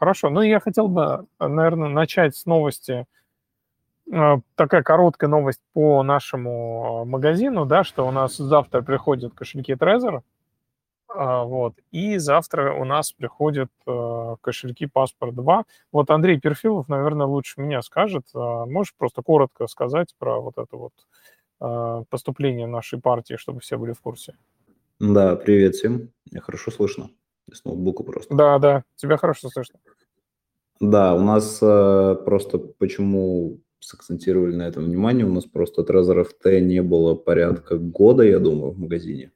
хорошо. Ну, я хотел бы, наверное, начать с новости. Такая короткая новость по нашему магазину, да, что у нас завтра приходят кошельки Trezor, вот, и завтра у нас приходят кошельки Passport 2. Вот Андрей Перфилов, наверное, лучше меня скажет. Можешь просто коротко сказать про вот это вот поступление нашей партии, чтобы все были в курсе? Да, привет всем. Хорошо слышно. С ноутбука просто. Да, да, тебя хорошо слышно. Да, у нас э, просто почему сакцентировали на этом внимание, у нас просто Trezor FT не было порядка года, я думаю, в магазине.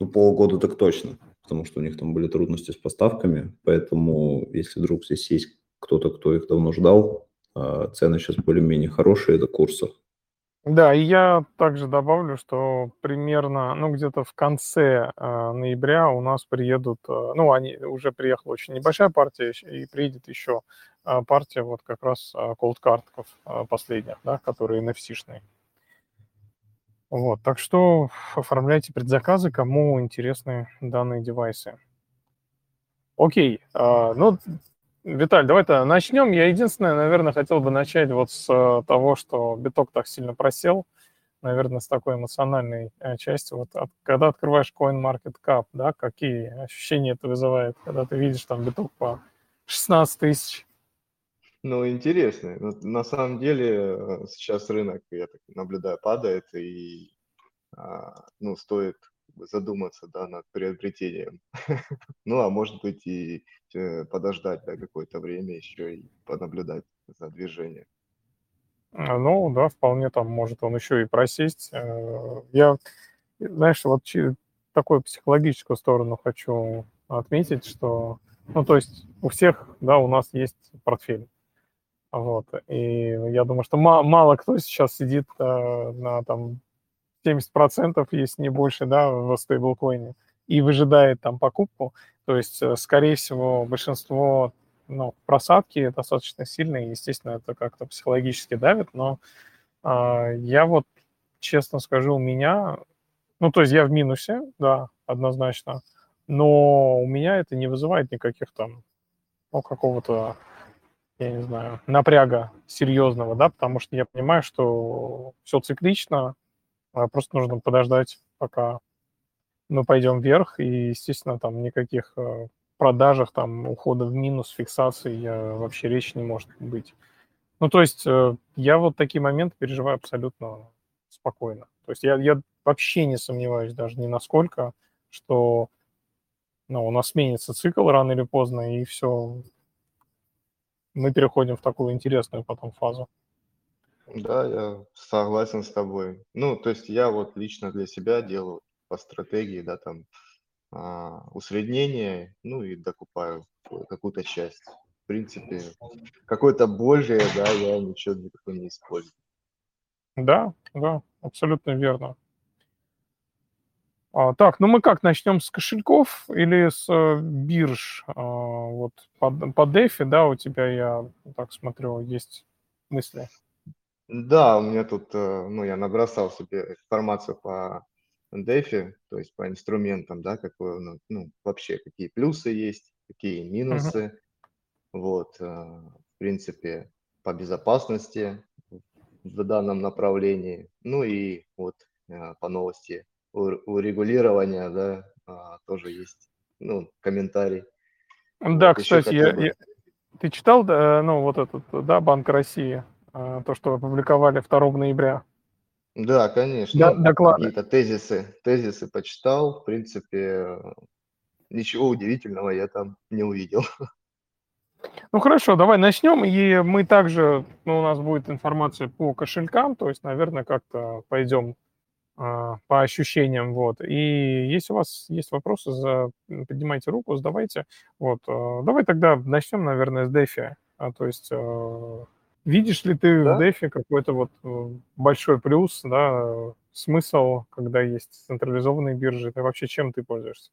Ну, полгода так точно, потому что у них там были трудности с поставками, поэтому если вдруг здесь есть кто-то, кто их давно ждал, э, цены сейчас более-менее хорошие до курса, да, и я также добавлю, что примерно, ну, где-то в конце э, ноября у нас приедут, э, ну, они уже приехала очень небольшая партия, и приедет еще э, партия вот как раз э, cold картков э, последних, да, которые NFC-шные. Вот, так что оформляйте предзаказы, кому интересны данные девайсы. Окей, э, ну, Виталь, давай-то начнем. Я единственное, наверное, хотел бы начать вот с э, того, что биток так сильно просел, наверное, с такой эмоциональной э, части. Вот от, когда открываешь CoinMarketCap, да, какие ощущения это вызывает, когда ты видишь там биток по 16 тысяч? Ну, интересно. На самом деле э, сейчас рынок, я так наблюдаю, падает, и а, ну, стоит задуматься да, над приобретением. ну, а может быть и э, подождать да, какое-то время еще и понаблюдать за движением. А, ну, да, вполне там может он еще и просесть. Э, я, знаешь, вот такую психологическую сторону хочу отметить, что, ну, то есть у всех, да, у нас есть портфель. Вот, и я думаю, что мало кто сейчас сидит э, на там 70%, если не больше, да, в стейблкоине, и выжидает там покупку. То есть, э, скорее всего, большинство ну, просадки достаточно сильные, естественно, это как-то психологически давит, но э, я вот, честно скажу, у меня, ну, то есть я в минусе, да, однозначно, но у меня это не вызывает никаких там, ну, какого-то, я не знаю, напряга серьезного, да, потому что я понимаю, что все циклично, просто нужно подождать, пока мы пойдем вверх, и, естественно, там никаких э, продажах, там, ухода в минус, фиксации вообще речи не может быть. Ну, то есть э, я вот такие моменты переживаю абсолютно спокойно. То есть я, я вообще не сомневаюсь даже ни насколько, что ну, у нас сменится цикл рано или поздно, и все, мы переходим в такую интересную потом фазу. Да, я согласен с тобой. Ну, то есть я вот лично для себя делаю по стратегии, да, там а, усреднение, ну и докупаю какую-то часть. В принципе, какое-то большее, да, я ничего никакой не использую. Да, да, абсолютно верно. А, так, ну мы как, начнем с кошельков или с э, бирж? А, вот по, по DeFi, да, у тебя, я так смотрю, есть мысли. Да, у меня тут, э, ну, я набросал себе информацию по DeFi, то есть по инструментам, да, какое, ну, ну, вообще какие плюсы есть, какие минусы. Вот, э, в принципе, по безопасности в данном направлении. Ну и вот э, по новости урегулирования, да, а, тоже есть, ну, комментарий. Да, Вот, кстати, я, бы. я- ты читал, да, ну, вот этот, да, Банк России? А, то, что опубликовали 2 ноября. Да, конечно. Доклады. Какие-то тезисы, тезисы почитал. В принципе, ничего удивительного я там не увидел. Ну хорошо, давай начнем. И мы также, ну, у нас будет информация по кошелькам, то есть, наверное, как-то пойдем а, по ощущениям, вот. И если у вас есть вопросы, за, поднимайте руку, задавайте. Вот, а, давай тогда начнем, наверное, с DeFi. А, то есть а, Видишь ли ты да? в DeFi какой-то вот э, большой плюс, да, смысл, когда есть централизованные биржи? Ты вообще чем ты пользуешься?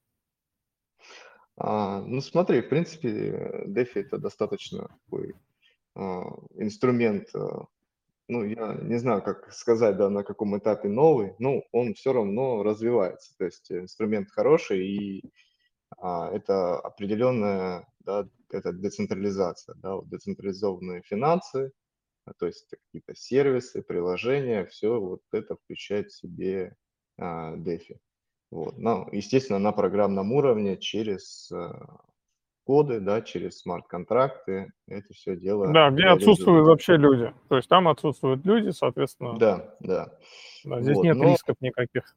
А, ну смотри, в принципе, DeFi это достаточно такой а, инструмент, а, ну я не знаю, как сказать, да, на каком этапе новый, но он все равно развивается. То есть инструмент хороший и а, это определенная, да, это децентрализация, да, вот децентрализованные финансы, то есть какие-то сервисы, приложения, все вот это включает в себе а, DeFi. Вот. Ну, естественно, на программном уровне через а, коды, да, через смарт-контракты, это все дело... Да, где отсутствуют вообще люди. То есть там отсутствуют люди, соответственно... Да, да. да здесь вот, нет но... рисков никаких.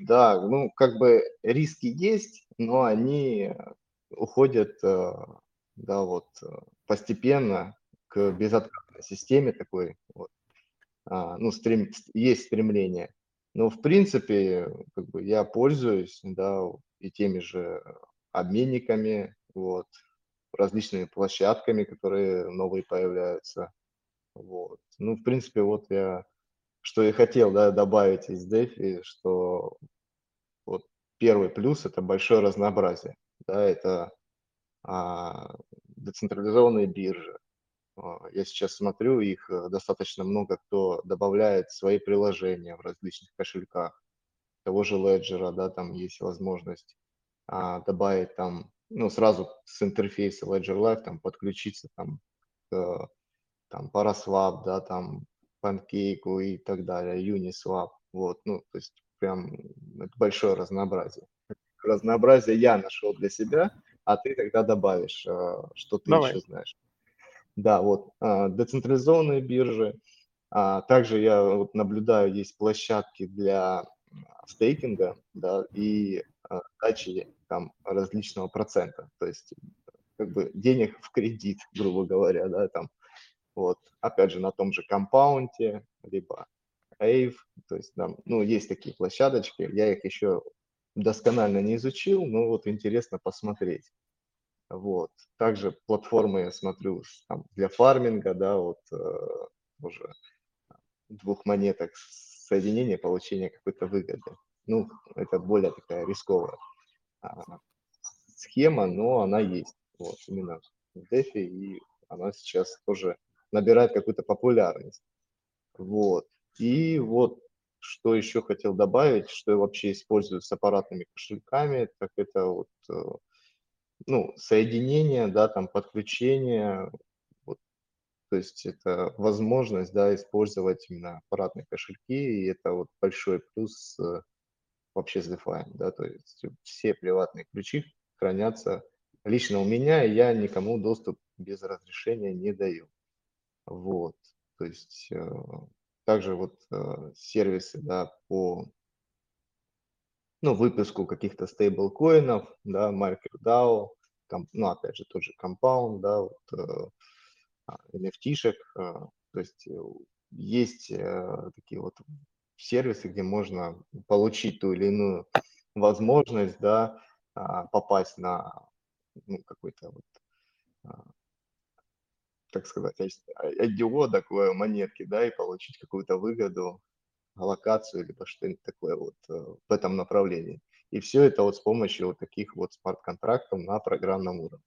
Да, ну, как бы риски есть, но они уходят, э, да, вот, э, постепенно к безоткатной системе такой, вот. А, ну, стрем, есть стремление. Но, в принципе, как бы я пользуюсь, да, и теми же обменниками, вот, различными площадками, которые новые появляются. Вот. Ну, в принципе, вот я что я хотел да, добавить из DeFi, что вот первый плюс – это большое разнообразие. Да, это а, децентрализованные биржи. А, я сейчас смотрю, их э, достаточно много кто добавляет свои приложения в различных кошельках. Того же Ledger, да, там есть возможность а, добавить там, ну, сразу с интерфейса Ledger Live там подключиться там к там Paraswap, да, там панкейку и так далее, Uniswap. Вот, ну, то есть прям это большое разнообразие. Разнообразие я нашел для себя, а ты тогда добавишь, а, что ты Давай. еще знаешь. Да, вот а, децентрализованные биржи. А также я вот наблюдаю, есть площадки для стейкинга, да, и дачи там различного процента. То есть как бы денег в кредит, грубо говоря, да, там вот, опять же, на том же компаунте, либо Ave, то есть там, ну, есть такие площадочки, я их еще досконально не изучил, но вот интересно посмотреть. Вот. Также платформы я смотрю там, для фарминга, да, вот э, уже двух монеток соединения, получения какой-то выгоды. Ну, это более такая рисковая а, схема, но она есть. Вот, именно в DeFi, и она сейчас тоже набирает какую-то популярность. Вот. И вот что еще хотел добавить, что вообще использую с аппаратными кошельками, так это вот, э, ну, соединение, да, там подключение, вот, то есть это возможность, да, использовать именно аппаратные кошельки, и это вот большой плюс э, вообще с DeFi, да, то есть все приватные ключи хранятся лично у меня, и я никому доступ без разрешения не даю. Вот, то есть э, также вот э, сервисы, да, по ну, выпуску каких-то стейблкоинов, да, MarkerDAO, ком, ну, опять же, тот же Compound, да, вот, э, NFT-шек, а, э, то есть э, есть э, такие вот сервисы, где можно получить ту или иную возможность, да, э, попасть на ну, какой-то вот а, так сказать, IDO такое монетки, да, и получить какую-то выгоду, локацию, либо что-нибудь такое вот э, в этом направлении. И все это вот с помощью вот таких вот смарт-контрактов на программном уровне.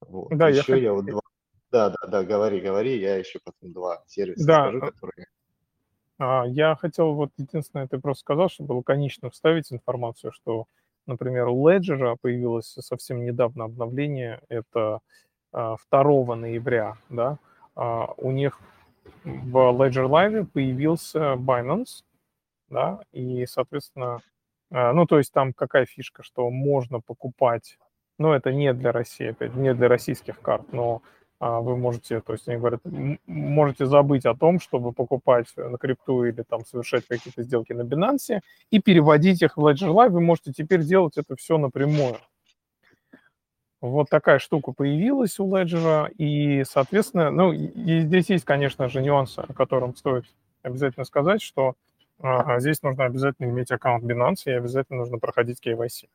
Вот. Да, еще я, я вот два... Да, да, да, говори, говори, я еще потом два сервиса да. скажу, а которые... А, я хотел вот единственное, ты просто сказал, чтобы лаконично вставить информацию, что, например, у Ledger появилось совсем недавно обновление, это 2 ноября, да, а, у них в Ledger Live появился Binance, да, и, соответственно, а, ну, то есть там какая фишка, что можно покупать, ну, это не для России, опять, не для российских карт, но а, вы можете, то есть они говорят, можете забыть о том, чтобы покупать на крипту или там совершать какие-то сделки на Binance и переводить их в Ledger Live, вы можете теперь делать это все напрямую. Вот такая штука появилась у Ledger, и, соответственно, ну, и здесь есть, конечно же, нюансы, о котором стоит обязательно сказать, что а, здесь нужно обязательно иметь аккаунт Binance, и обязательно нужно проходить KYC.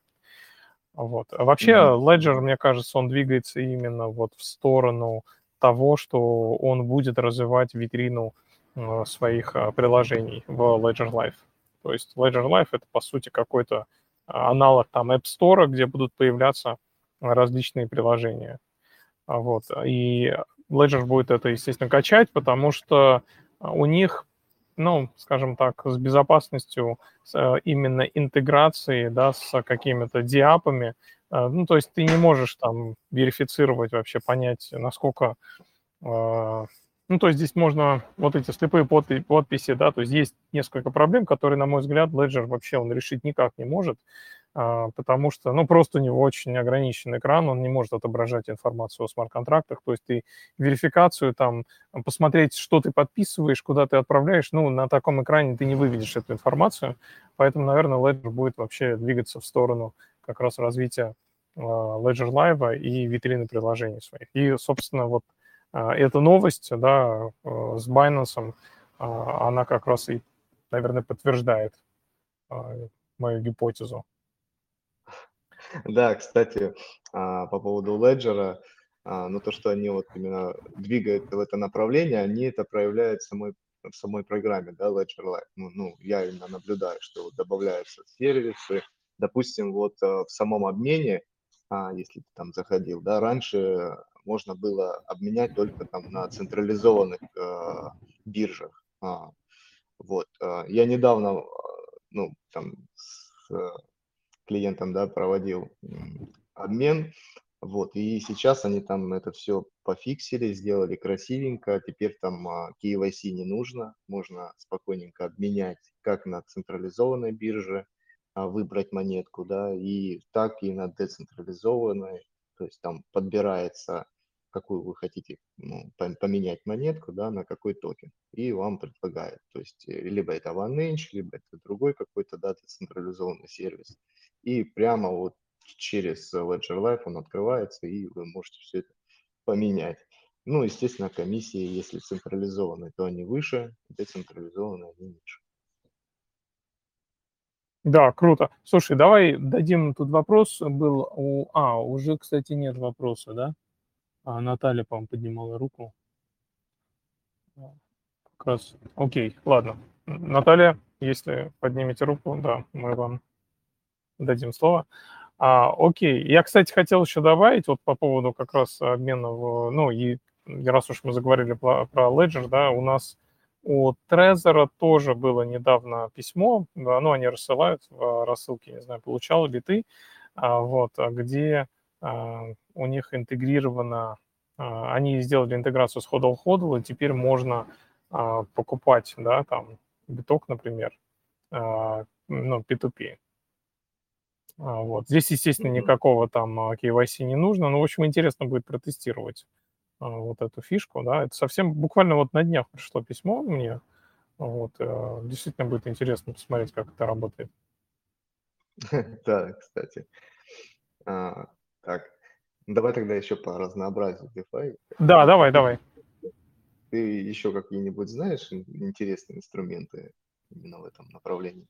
Вот. А вообще, mm-hmm. Ledger, мне кажется, он двигается именно вот в сторону того, что он будет развивать витрину э, своих э, приложений в Ledger Live. То есть Ledger Live — это, по сути, какой-то аналог там App Store, где будут появляться различные приложения. А вот. И Ledger будет это, естественно, качать, потому что у них ну, скажем так, с безопасностью, с, э, именно интеграцией, да, с какими-то диапами. Э, ну, то есть ты не можешь там верифицировать вообще, понять, насколько... Ну, то есть здесь можно вот эти слепые подписи, да, то есть есть несколько проблем, которые, на мой взгляд, Ledger вообще он решить никак не может. А, потому что, ну, просто у него очень ограниченный экран, он не может отображать информацию о смарт-контрактах, то есть ты верификацию там, посмотреть, что ты подписываешь, куда ты отправляешь, ну, на таком экране ты не выведешь эту информацию, поэтому, наверное, Ledger будет вообще двигаться в сторону как раз развития а, Ledger Live и витрины приложений своих. И, собственно, вот а, эта новость, да, с Binance, она как раз и, наверное, подтверждает мою гипотезу. Да, кстати, а, по поводу Ledger, а, ну то, что они вот именно двигают в это направление, они это проявляют самой, в самой программе, да, Ledger Live. Ну, ну, я именно наблюдаю, что вот добавляются сервисы, допустим, вот а, в самом обмене, если ты там заходил, да, раньше можно было обменять только там на централизованных биржах. Вот. Я недавно, ну, там, с клиентам, да, проводил обмен, вот, и сейчас они там это все пофиксили, сделали красивенько, теперь там KYC не нужно, можно спокойненько обменять как на централизованной бирже, а, выбрать монетку, да, и так и на децентрализованной, то есть там подбирается какую вы хотите ну, поменять монетку, да, на какой токен, и вам предлагают. То есть э, либо это OneInch, либо это другой какой-то, да, централизованный сервис. И прямо вот через Ledger Live он открывается, и вы можете все это поменять. Ну, естественно, комиссии, если централизованные, то они выше, децентрализованные они ниже. Да, круто. Слушай, давай дадим тут вопрос был у... А, уже, кстати, нет вопроса, да? А Наталья, по-моему, поднимала руку. Как раз. Окей, ладно. Наталья, если поднимете руку, да, мы вам дадим слово. А, окей. Я, кстати, хотел еще добавить вот по поводу как раз обмена в, ну, и раз уж мы заговорили про, Ledger, да, у нас у Trezor тоже было недавно письмо, да, ну, они рассылают в рассылке, не знаю, получал ли ты, а, вот, где а, у них интегрировано, а, они сделали интеграцию с HODL HODL, и теперь можно а, покупать, да, там, биток, например, ну, P2P. Вот. Здесь, естественно, никакого там KYC не нужно, но, в общем, интересно будет протестировать вот эту фишку, да, это совсем буквально вот на днях пришло письмо мне, вот, э, действительно будет интересно посмотреть, как это работает. Да, кстати. Так, давай тогда еще по разнообразию DeFi. Да, давай, давай. Ты еще какие-нибудь знаешь интересные инструменты именно в этом направлении?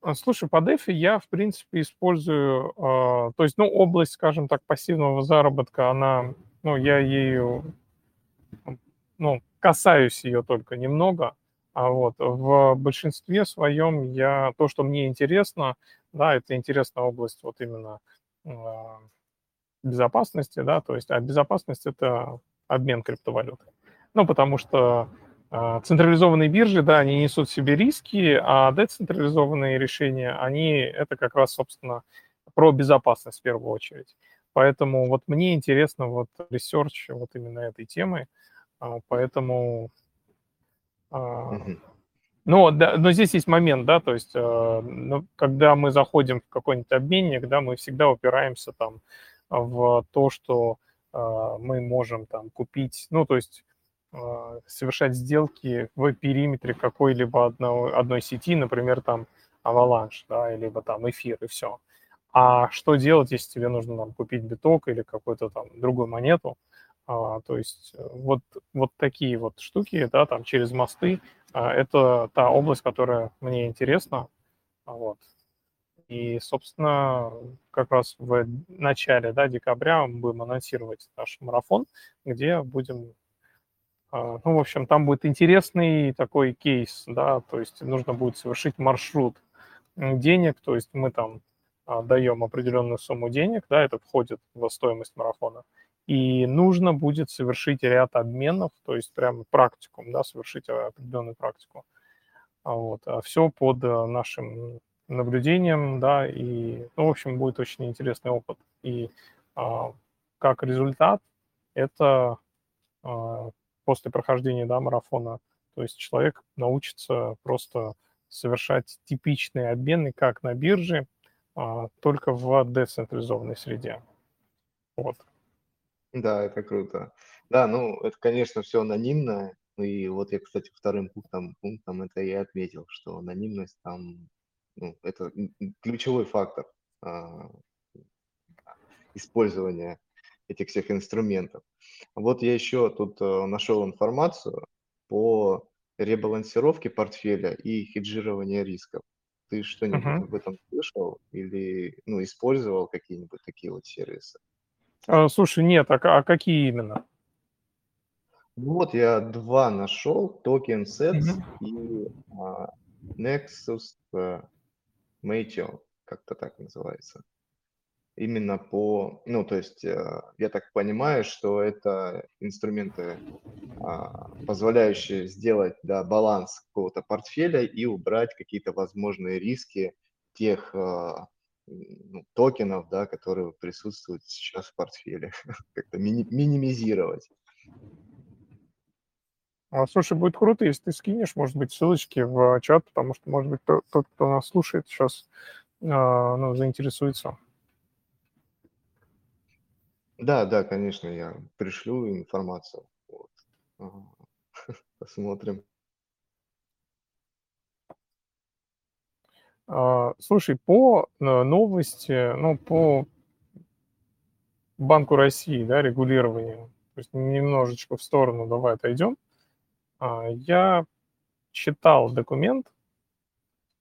А, слушай, по DeFi я, в принципе, использую, э, то есть, ну, область, скажем так, пассивного заработка, она, ну, я ею, ну, касаюсь ее только немного, а вот в большинстве своем я, то, что мне интересно, да, это интересная область вот именно э, безопасности, да, то есть, а безопасность – это обмен криптовалютой. Ну, потому что э, централизованные биржи, да, они несут в себе риски, а децентрализованные решения, они, это как раз, собственно, про безопасность в первую очередь. Поэтому вот мне интересно вот research вот именно этой темы, э, поэтому... Э, но, да, но здесь есть момент, да, то есть, э, ну, когда мы заходим в какой-нибудь обменник, да, мы всегда упираемся там в то, что э, мы можем там купить, ну, то есть э, совершать сделки в периметре какой-либо одной, одной сети, например, там Avalanche, да, либо там эфир и все. А что делать, если тебе нужно там купить биток или какую-то там другую монету? А, то есть э, вот, вот такие вот штуки, да, там через мосты, а, это та область, которая мне интересна. Вот. И, собственно, как раз в начале да, декабря мы будем анонсировать наш марафон, где будем а, ну, в общем, там будет интересный такой кейс, да, то есть нужно будет совершить маршрут денег, то есть мы там а, даем определенную сумму денег, да, это входит в стоимость марафона, и нужно будет совершить ряд обменов, то есть прямо практикум, да, совершить определенную практику. А вот, все под нашим наблюдением, да, и, ну, в общем, будет очень интересный опыт. И а, как результат это а, после прохождения, да, марафона, то есть человек научится просто совершать типичные обмены, как на бирже, а, только в децентрализованной среде. Вот. Да, это круто. Да, ну, это, конечно, все анонимно. И вот я, кстати, вторым пунктом, пунктом это и отметил, что анонимность там, это ключевой фактор а, использования этих всех инструментов. Вот я еще тут э, нашел информацию по ребалансировке портфеля и хеджирования рисков. Ты что-нибудь Мгм. об этом слышал или ну, использовал какие-нибудь такие вот сервисы? А, слушай, нет, а, а какие именно? Вот я два нашел, Token Sets Мгм. и а, Nexus Meteo, как-то так называется. Именно по, ну, то есть э, я так понимаю, что это инструменты, а, позволяющие сделать да, баланс какого-то портфеля и убрать какие-то возможные риски тех а, ну, токенов, да, которые присутствуют сейчас в портфеле, как-то мини- минимизировать. А, слушай, будет круто, если ты скинешь, может быть, ссылочки в чат, потому что, может быть, тот, кто нас слушает, сейчас а, ну, заинтересуется. Да, да, конечно, я пришлю информацию. Вот. Посмотрим. А, слушай, по э, новости, ну, по Банку России, да, регулированию, то есть немножечко в сторону давай отойдем. А, я читал документ,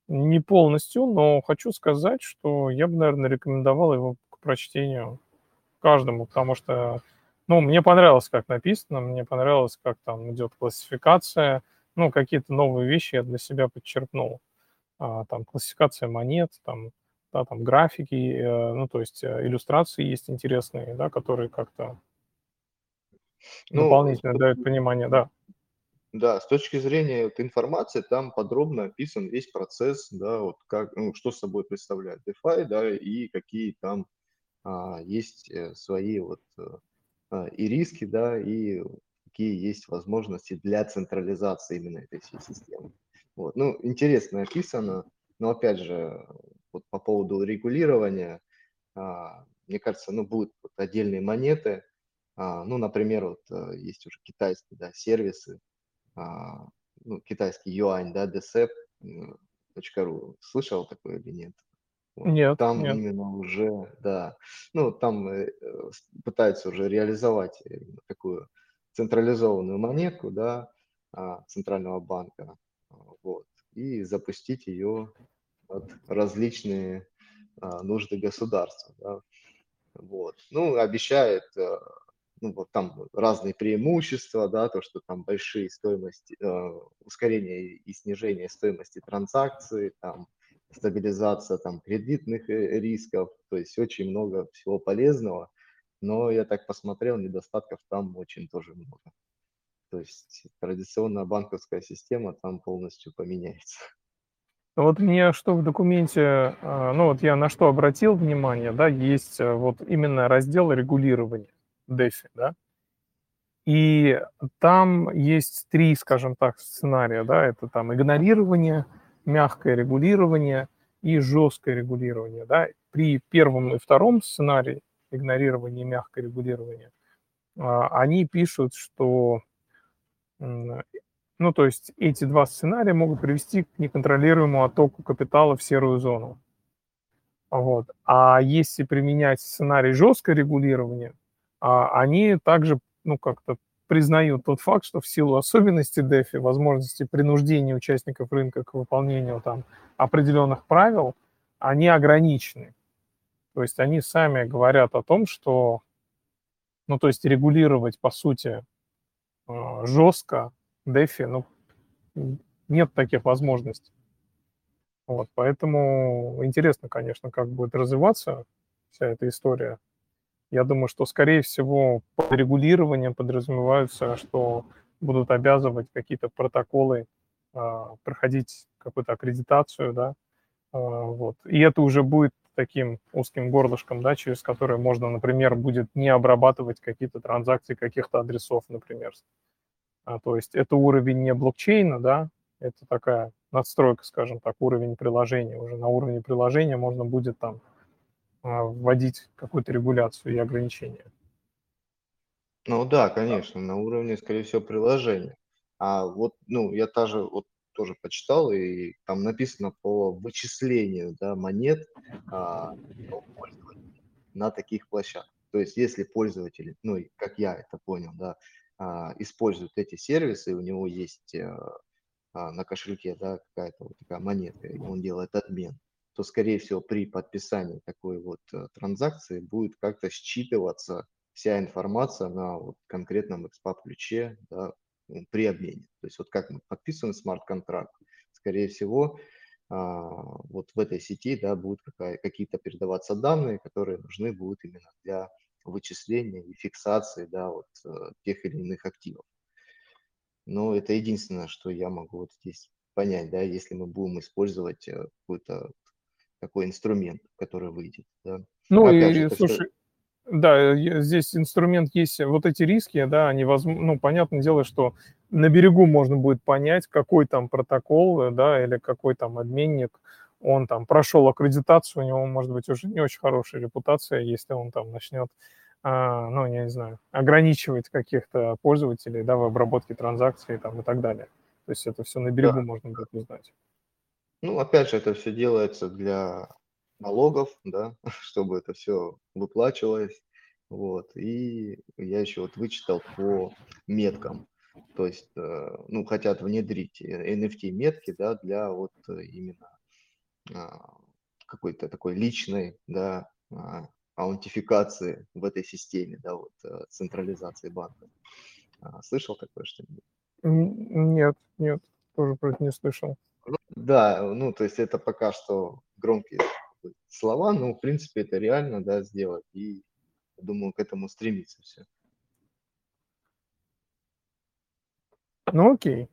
не полностью, но хочу сказать, что я бы, наверное, рекомендовал его к прочтению каждому, потому что, ну, мне понравилось, как написано, мне понравилось, как там идет классификация, ну, какие-то новые вещи я для себя подчеркнул. А, там классификация монет, там, да, там графики, э, ну, то есть э, иллюстрации есть интересные, да, которые как-то Ну, дополнительно дают понимание, да. Да, с точки зрения вот информации, там подробно описан весь процесс, да, вот как, ну, что собой представляет DeFi, да, и какие там а, есть э, свои вот а, и риски, да, и какие есть возможности для централизации именно этой всей системы. Вот. Ну, интересно описано, но опять же, вот по поводу регулирования, а, мне кажется, ну, будут вот отдельные монеты, а, ну, например, вот э, есть уже китайские, да, сервисы, а, ну, китайский юань, да, decep.ru, слышал такое или нет? Вот. Нет, Там нет. именно уже, да, ну, там э, э, пытаются уже реализовать э, такую централизованную монетку, да, а, центрального банка, а, вот, и запустить ее под различные а, нужды государства, да, вот. Ну, обещает, э, ну, вот там разные преимущества, да, то, что там большие стоимости, э, ускорение и снижение стоимости транзакций, там, стабилизация там кредитных э, рисков, то есть очень много всего полезного, но я так посмотрел, недостатков там очень тоже много. То есть традиционная банковская система там полностью поменяется. Ну Вот мне что в документе, а, ну вот я на что обратил внимание, да, есть э, вот именно раздел регулирования DeFi, да, и там есть три, скажем так, сценария, да, это там игнорирование, мягкое регулирование и жесткое регулирование, да. При первом и втором сценарии игнорирование и мягкое регулирование, а, они пишут, что ну, то есть эти два сценария могут привести к неконтролируемому оттоку капитала в серую зону. Вот. А если применять сценарий жесткое регулирование, они также ну, как-то признают тот факт, что в силу особенностей DeFi, возможности принуждения участников рынка к выполнению там, определенных правил, они ограничены. То есть они сами говорят о том, что, ну, то есть регулировать, по сути, а, жестко DeFi, ну, нет таких возможностей. Вот, поэтому интересно, конечно, как будет развиваться вся эта история. Я думаю, что, скорее всего, под регулированием подразумеваются, что будут обязывать какие-то протоколы а, проходить какую-то аккредитацию, да, а, вот. И это уже будет таким узким горлышком, да, через которое можно, например, будет не обрабатывать какие-то транзакции каких-то адресов, например. А, то есть это уровень не блокчейна, да, это такая надстройка, скажем так, уровень приложения. Уже на уровне приложения можно будет там вводить какую-то регуляцию и ограничения. Ну да, конечно, на уровне, скорее всего, приложения. А вот, ну, я тоже, вот, тоже почитал, и там написано по вычислению да, монет а, на таких площадках. То есть если пользователь, ну, как я это понял, да, а, использует эти сервисы, у него есть а, а, на кошельке да, какая-то вот такая монета, и он делает обмен, то, скорее всего, при подписании такой вот э, транзакции будет как-то считываться вся информация на вот конкретном XPAP-ключе да, при обмене. То есть вот как мы подписываем смарт-контракт, скорее всего, а, вот в этой сети да, будут какие-то передаваться данные, которые нужны будут именно для вычисления и фиксации да, вот, э, тех или иных активов. Но это единственное, что я могу вот здесь понять, да, если мы будем использовать э, такой инструмент, который выйдет. Да. Ну Опять и, же, слушай, что... да, здесь инструмент есть, вот эти риски, да, они, возможно, ну, понятное дело, что на берегу можно будет понять, какой там протокол, да, или какой там обменник, он там прошел аккредитацию, у него может быть уже не очень хорошая репутация, если он там начнет а, ну, я не знаю, ограничивать каких-то пользователей, да, в обработке транзакций там и так далее. То есть это все на берегу да. можно будет узнать. Ну, опять же, это все делается для налогов, да, чтобы это все выплачивалось. Вот. И я еще вот вычитал по меткам. То есть, э, ну, хотят внедрить NFT-метки, да, для вот именно а, какой-то такой личной, да, а, аутентификации в этой системе, да, вот э, централизации банка. А, слышал такое что-нибудь? Нет, нет, тоже про это не слышал. Ну, да, ну, то есть это пока что громкие слова, но, в принципе, это реально, да, сделать, и, думаю, к этому стремиться все. Ну, окей.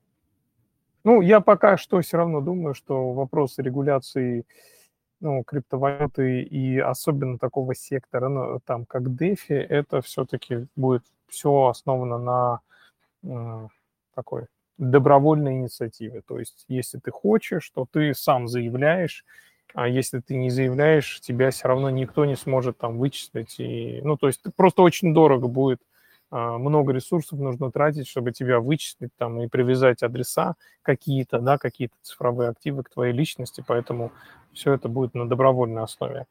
Ну, я пока что все равно думаю, что вопросы регуляции ну, криптовалюты и особенно такого сектора, ну, там, как DeFi, это все-таки будет все основано на э, такой добровольной инициативе. То есть, если ты хочешь, то ты сам заявляешь, а если ты не заявляешь, тебя все равно никто не сможет там вычислить. И, ну, то есть, просто очень дорого будет а, много ресурсов нужно тратить, чтобы тебя вычислить там и привязать адреса какие-то, да, какие-то цифровые активы к твоей личности, поэтому все это будет на добровольной основе.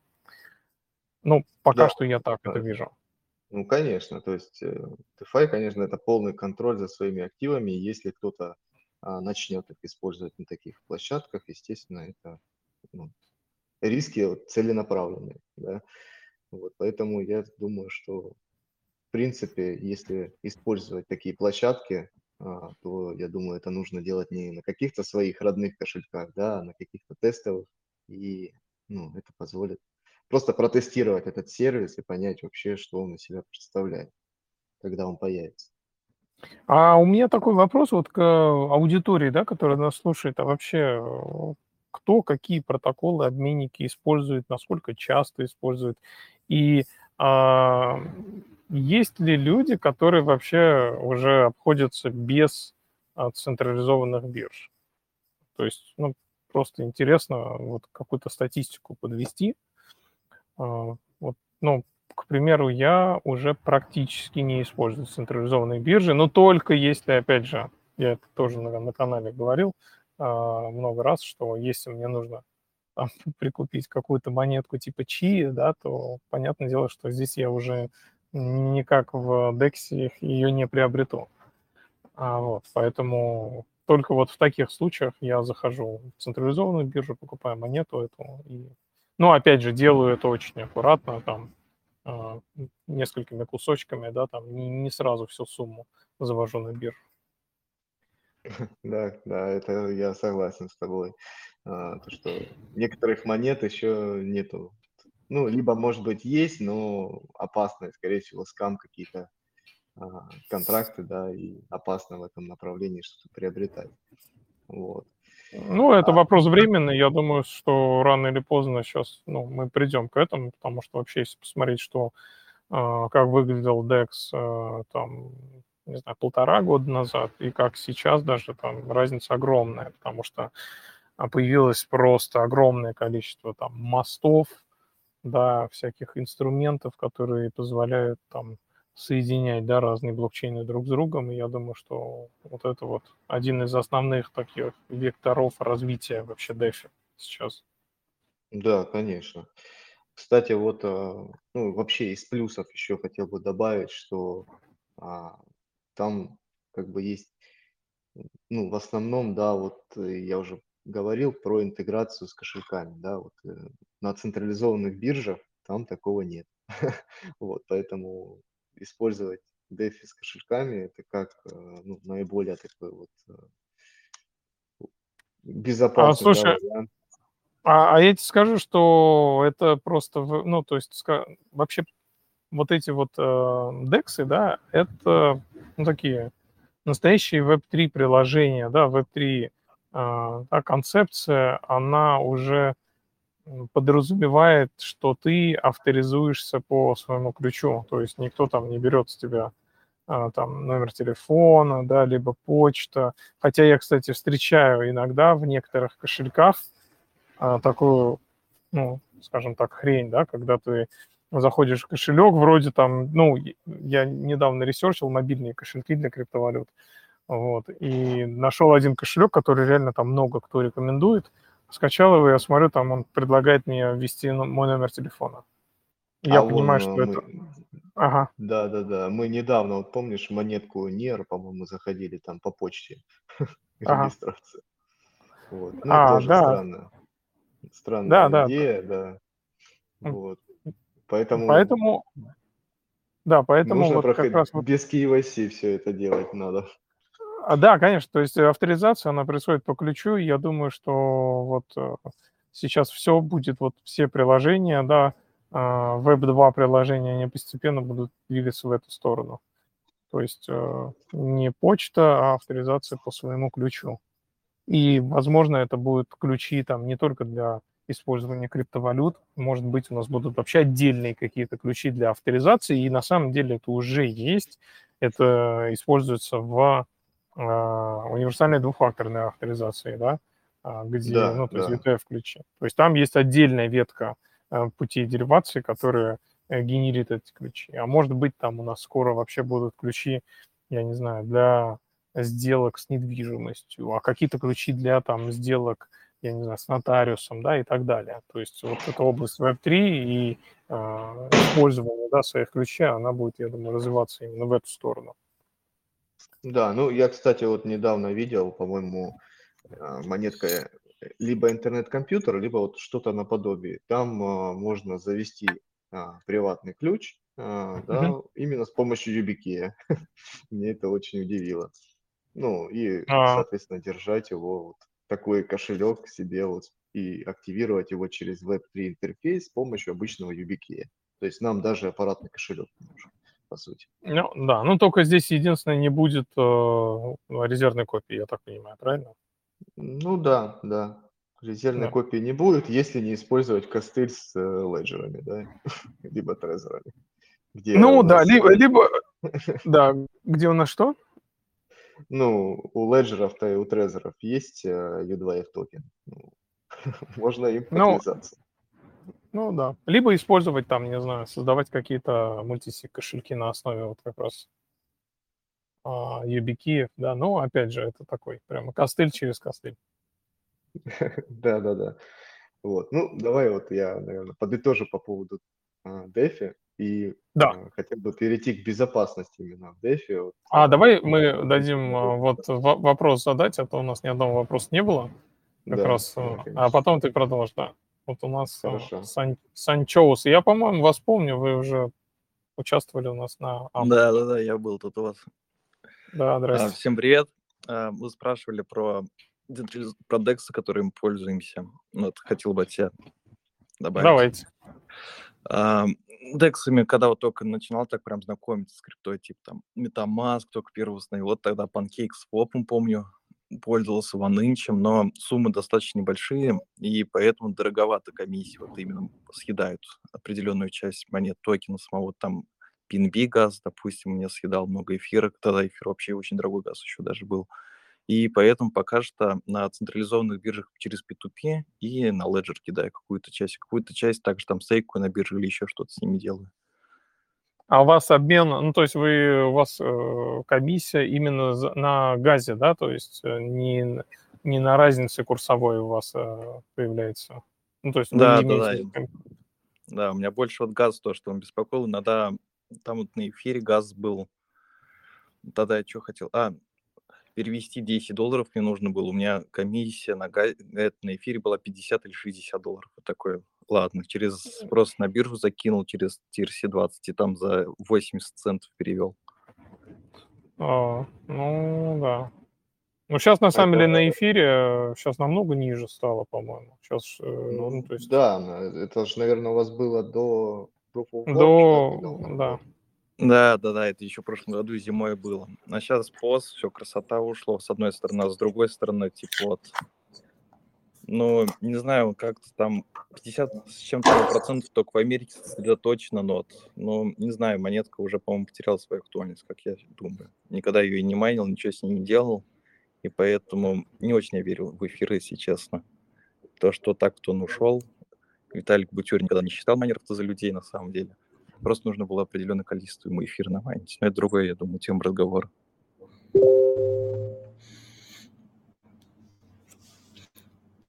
Ну, пока да. что я так это вижу. Ну, конечно, то есть DeFi, э, конечно, это полный контроль за своими активами, и если кто-то а, начнет их использовать на таких площадках, естественно, это ну, риски целенаправленные, да, вот, поэтому я думаю, что в принципе, если использовать такие площадки, а, то, я думаю, это нужно делать не на каких-то своих родных кошельках, да, а на каких-то тестовых, и ну, это позволит просто протестировать этот сервис и понять вообще, что он из себя представляет, когда он появится. А у меня такой вопрос вот к аудитории, да, которая нас слушает, а вообще кто какие протоколы обменники использует, насколько часто использует, и а, есть ли люди, которые вообще уже обходятся без а, централизованных бирж? То есть, ну, просто интересно вот какую-то статистику подвести. А, вот, ну, к примеру, я уже практически не использую централизованные биржи, но только если, опять же, я это тоже на, на канале говорил а, много раз, что если мне нужно там, прикупить какую-то монетку типа Чи, да, то понятное дело, что здесь я уже никак в DEX ее не приобрету. А вот, поэтому только вот в таких случаях я захожу в централизованную биржу, покупаю монету эту. И, ну, опять же, делаю это очень аккуратно, там, э, несколькими кусочками, да, там, не, не сразу всю сумму завожу на биржу. Да, да, это я согласен с тобой. А, то, что некоторых монет еще нету ну, либо, может быть, есть, но опасные, скорее всего, скам какие-то а, контракты, да, и опасно в этом направлении что-то приобретать. Вот. Ну, это а, вопрос временный. Я думаю, что рано или поздно сейчас ну, мы придем к этому, потому что вообще, если посмотреть, что а, как выглядел DEX а, там, не знаю, полтора года назад и как сейчас даже, там разница огромная, потому что появилось просто огромное количество там мостов, да, всяких инструментов, которые позволяют там соединять, да, разные блокчейны друг с другом, и я думаю, что вот это вот один из основных таких векторов развития вообще DeFi сейчас. Да, конечно. Кстати, вот, а, ну, вообще из плюсов еще хотел бы добавить, что а, там как бы есть, ну, в основном, да, вот э, я уже говорил про интеграцию с кошельками, да, вот э, на централизованных биржах там такого нет. Вот, поэтому использовать DeFi с кошельками это как э, ну, наиболее такой вот э, безопасный а, слушай, да, вариант. А, а я тебе скажу, что это просто, ну, то есть вообще вот эти вот э, дексы, да, это ну, такие настоящие Web3 приложения, да, Web3 э, да, концепция, она уже подразумевает, что ты авторизуешься по своему ключу, то есть никто там не берет с тебя а, там номер телефона, да, либо почта. Хотя я, кстати, встречаю иногда в некоторых кошельках а, такую, ну, скажем так, хрень, да, когда ты заходишь в кошелек, вроде там, ну, я недавно research ил мобильные кошельки для криптовалют, вот, и нашел один кошелек, который реально там много кто рекомендует, скачал его, я смотрю, там он предлагает мне ввести мой номер телефона. Я а понимаю, что мы... это... Ага. Да, да, да. Мы недавно, вот помнишь, монетку НЕР, по-моему, заходили там по почте регистрация. Вот. Ну, а, тоже да. странно. Странная да, идея, да. да. Вот. Поэтому... Поэтому... Да, поэтому Нужно вот проходить как раз вот... без KYC все это делать надо. А, да, конечно, то есть авторизация, она происходит по ключу, я думаю, что вот э, сейчас все будет, вот все приложения, да, Web2 приложения, они постепенно будут двигаться в эту сторону. То есть э, не почта, а авторизация по своему ключу. И, возможно, это будут ключи там не только для использования криптовалют, может быть, у нас будут вообще отдельные какие-то ключи для авторизации, и на самом деле это уже есть. Это используется в а, универсальной двухфакторной авторизации, да, а, где, да, ну, то да. есть UTF-ключи. То есть там есть отдельная ветка а, путей деривации, которая э, генерит эти ключи. А может быть, там у нас скоро вообще будут ключи, я не знаю, для сделок с недвижимостью, а какие-то ключи для там сделок, я не знаю, с нотариусом, да, и так далее. То есть вот эта область Web3 и э, использование, да, своих ключей, она будет, я думаю, развиваться именно в эту сторону. Да, ну я, кстати, вот недавно видел, по-моему, а, монетка э, либо интернет-компьютер, либо вот что-то наподобие. Там а, можно завести а, приватный ключ, а, да, mm-hmm. именно с помощью YubiKey. Мне это очень удивило. Ну и, а. соответственно, держать его вот такой кошелек себе вот и активировать его через Web3 интерфейс с помощью обычного YubiKey. То есть нам даже аппаратный кошелек не нужен по сути. Ну, да, ну только здесь единственное не будет э, резервной копии, я так понимаю, правильно? Ну да, да. Резервной да. копии не будет, если не использовать костыль с э, леджерами, да, либо трезорами. Где ну да, либо, либо, да, где у нас что? Ну, у леджеров-то и у трезоров есть э, U2F токен. Ну, можно им ну, подвязаться. Ну да. Либо использовать там, не знаю, создавать какие-то мультисик кошельки на основе вот как раз а, YubiKey, да. Ну, опять же, это такой прямо костыль через костыль. Да-да-да. Вот. Ну, давай вот я, наверное, подытожу по поводу а, DeFi и да. а, хотел бы перейти к безопасности именно в DeFi. Вот. А давай мы дадим а, вот вопрос задать, а то у нас ни одного вопроса не было. Как да, раз, да, а потом ты продолжишь, да. Вот у нас э, Сан, Санчоус. Я, по-моему, вас помню, вы уже участвовали у нас на АМ. Да, да, да, я был тут у вас. Да, а, здравствуйте. всем привет. А, вы спрашивали про, про DEX, которым пользуемся. Вот, хотел бы тебя добавить. Давайте. А, дексами, когда вот только начинал так прям знакомиться с криптой, типа там MetaMask только первый установил, вот тогда Pancake Swap, помню, пользовался OneInch, но суммы достаточно небольшие, и поэтому дороговато комиссии вот именно съедают определенную часть монет токена самого. Там PNB газ, допустим, мне съедал много эфира, тогда эфир вообще очень дорогой газ еще даже был. И поэтому пока что на централизованных биржах через P2P и на Ledger кидаю какую-то часть. Какую-то часть также там стейкую на бирже или еще что-то с ними делаю. А у вас обмен, ну, то есть вы, у вас э, комиссия именно на газе, да, то есть э, не, не на разнице курсовой у вас э, появляется? Ну, то есть да, да, да. Да, у меня больше вот газ то, что он беспокоил. Иногда там вот на эфире газ был. Тогда я что хотел? А, перевести 10 долларов мне нужно было. У меня комиссия на, газ... на эфире была 50 или 60 долларов. Вот такое ладно, через просто на биржу закинул через TRC20 и там за 80 центов перевел. А, ну да. Ну, сейчас, на самом это... деле, на эфире сейчас намного ниже стало, по-моему. Сейчас, э, ну, ну, то есть... Да, это же, наверное, у вас было до... До, до... да. Да, да, да, это еще в прошлом году зимой было. А сейчас пост, все, красота ушло с одной стороны, а с другой стороны, типа вот ну, не знаю, как-то там 50 с чем-то процентов только в Америке сосредоточено, но, вот, ну, не знаю, монетка уже, по-моему, потеряла свою актуальность, как я думаю. Никогда ее и не майнил, ничего с ней не делал, и поэтому не очень я верил в эфиры, если честно. То, что так кто он ушел, Виталик Бутюр никогда не считал майнеров за людей, на самом деле. Просто нужно было определенное количество ему эфира намайнить. Но это другое, я думаю, тем разговор.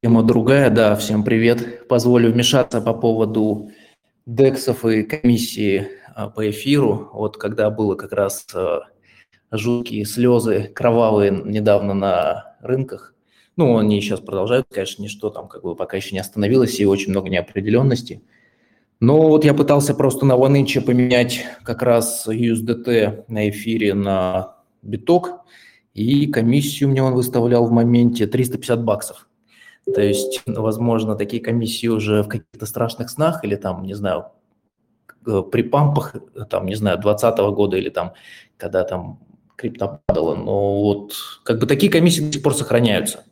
Тема другая, да, всем привет. Позволю вмешаться по поводу дексов и комиссии а, по эфиру. Вот когда было как раз а, жуткие слезы, кровавые недавно на рынках, ну, они сейчас продолжают, конечно, ничто там как бы пока еще не остановилось, и очень много неопределенности. Но вот я пытался просто на OneInch поменять как раз USDT на эфире на биток, и комиссию мне он выставлял в моменте 350 баксов. То есть, возможно, такие комиссии уже в каких-то страшных снах или там, не знаю, при пампах, там, не знаю, 2020 года или там, когда там крипто падала. Но вот как бы такие комиссии до сих пор сохраняются.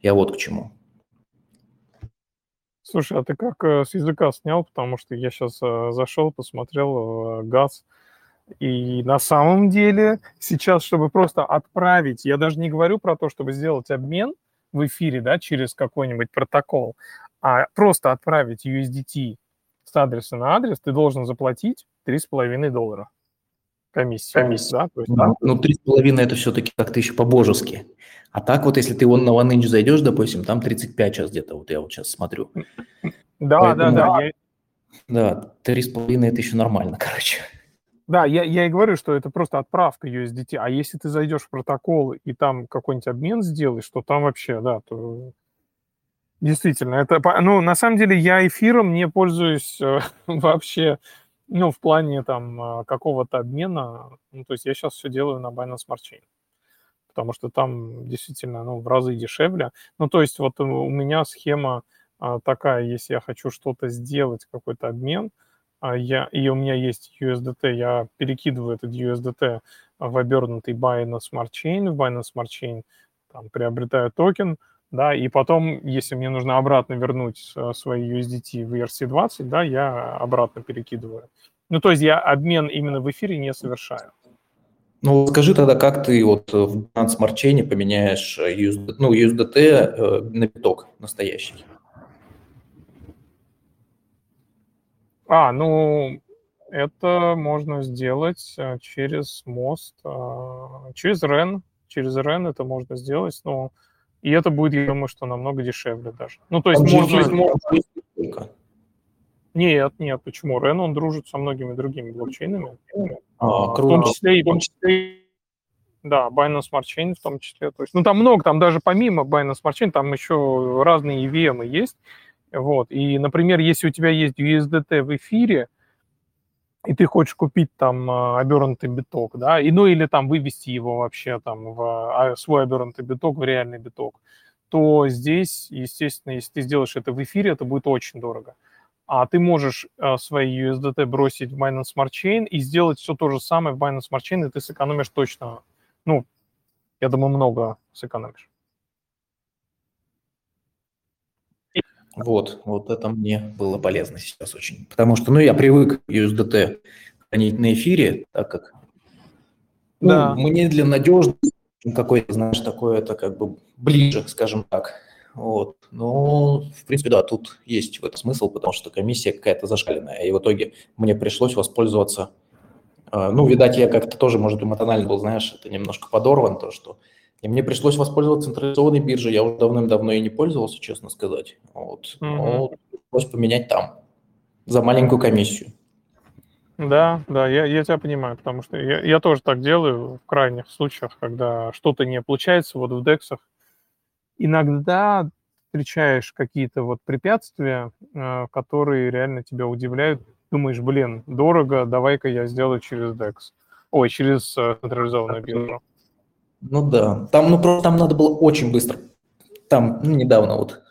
Я вот к чему. Слушай, а ты как э, с языка снял? Потому что я сейчас э, зашел, посмотрел э, газ, и на самом деле сейчас, чтобы просто отправить, я даже не говорю про то, чтобы сделать обмен – в эфире, да, через какой-нибудь протокол, а просто отправить USDT с адреса на адрес, ты должен заплатить 3,5 доллара комиссия. Комиссия, да? То есть, да? Ну, 3,5 это все-таки как-то еще по-божески. А так вот, если ты вон на OneInch зайдешь, допустим, там 35 сейчас где-то, вот я вот сейчас смотрю. Да, Поэтому, да, да. Я... Да, 3,5 это еще нормально, короче. Да, я, я и говорю, что это просто отправка USDT. А если ты зайдешь в протокол и там какой-нибудь обмен сделаешь, то там вообще, да, то действительно, это, ну, на самом деле я эфиром не пользуюсь э, вообще, ну, в плане там э, какого-то обмена. Ну, то есть я сейчас все делаю на Binance Smart Chain, потому что там действительно, ну, в разы дешевле. Ну, то есть вот у меня схема э, такая, если я хочу что-то сделать, какой-то обмен – а я, и у меня есть USDT, я перекидываю этот USDT в обернутый Binance Smart Chain, в Binance Smart Chain там, приобретаю токен, да, и потом, если мне нужно обратно вернуть э, свои USDT в ERC20, да, я обратно перекидываю. Ну, то есть я обмен именно в эфире не совершаю. Ну, скажи тогда, как ты вот в Binance Smart Chain поменяешь USDT, ну, USDT э, на биток настоящий? А, ну, это можно сделать э, через мост, а, через REN. Через REN это можно сделать, но и это будет, я думаю, что намного дешевле даже. Ну, то есть он можно... Есть, можно... Нет, нет, почему? REN, он дружит со многими другими блокчейнами. А, круто. В том числе и... В том числе, да, Binance Smart Chain в том числе. То есть, ну, там много, там даже помимо Binance Smart Chain, там еще разные EVM есть. Вот. И, например, если у тебя есть USDT в эфире, и ты хочешь купить там а, обернутый биток, да, и, ну или там вывести его вообще там в а, свой обернутый биток в реальный биток, то здесь, естественно, если ты сделаешь это в эфире, это будет очень дорого. А ты можешь а, свои USDT бросить в Binance Smart Chain и сделать все то же самое в Binance Smart Chain, и ты сэкономишь точно, ну, я думаю, много сэкономишь. Вот, вот это мне было полезно сейчас очень. Потому что, ну, я привык USDT хранить на эфире, так как ну, да. мне для надежности какой-то, знаешь, такое это как бы ближе, скажем так. Вот. Но, в принципе, да, тут есть в этом смысл, потому что комиссия какая-то зашкаленная. И в итоге мне пришлось воспользоваться... Э, ну, видать, я как-то тоже, может, эмоционально был, знаешь, это немножко подорван, то, что... И мне пришлось воспользоваться централизованной биржей. Я уже давным-давно и не пользовался, честно сказать. Вот. Mm-hmm. Но пришлось поменять там за маленькую комиссию. Да, да, я, я тебя понимаю, потому что я, я тоже так делаю в крайних случаях, когда что-то не получается вот в дексах. Иногда встречаешь какие-то вот препятствия, э, которые реально тебя удивляют. Думаешь, блин, дорого, давай-ка я сделаю через DEX. Ой, через э, централизованную биржу. Ну да, там, ну, просто там надо было очень быстро. Там ну, недавно вот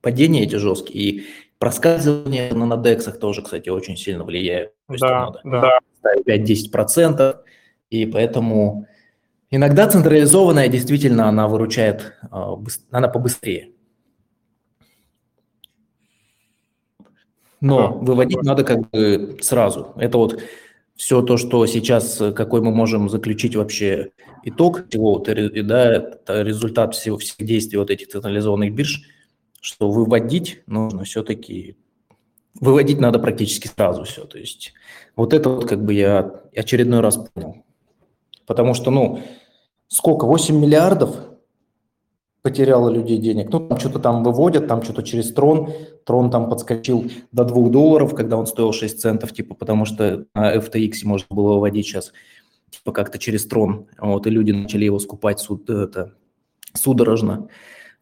падения эти жесткие, и Проскальзывание на дексах тоже, кстати, очень сильно влияет. То есть да, надо да. 5-10%, и поэтому иногда централизованная действительно она выручает, а, она побыстрее. Но выводить надо как бы сразу. Это вот все то, что сейчас, какой мы можем заключить вообще итог всего, да, это результат всего, всех действий вот этих централизованных бирж – что выводить нужно все-таки, выводить надо практически сразу все. То есть вот это вот как бы я очередной раз понял. Потому что, ну, сколько, 8 миллиардов потеряло людей денег. Ну, там что-то там выводят, там что-то через Трон. Трон там подскочил до 2 долларов, когда он стоил 6 центов, типа, потому что на FTX можно было выводить сейчас, типа, как-то через Трон. Вот, и люди начали его скупать суд, это, судорожно.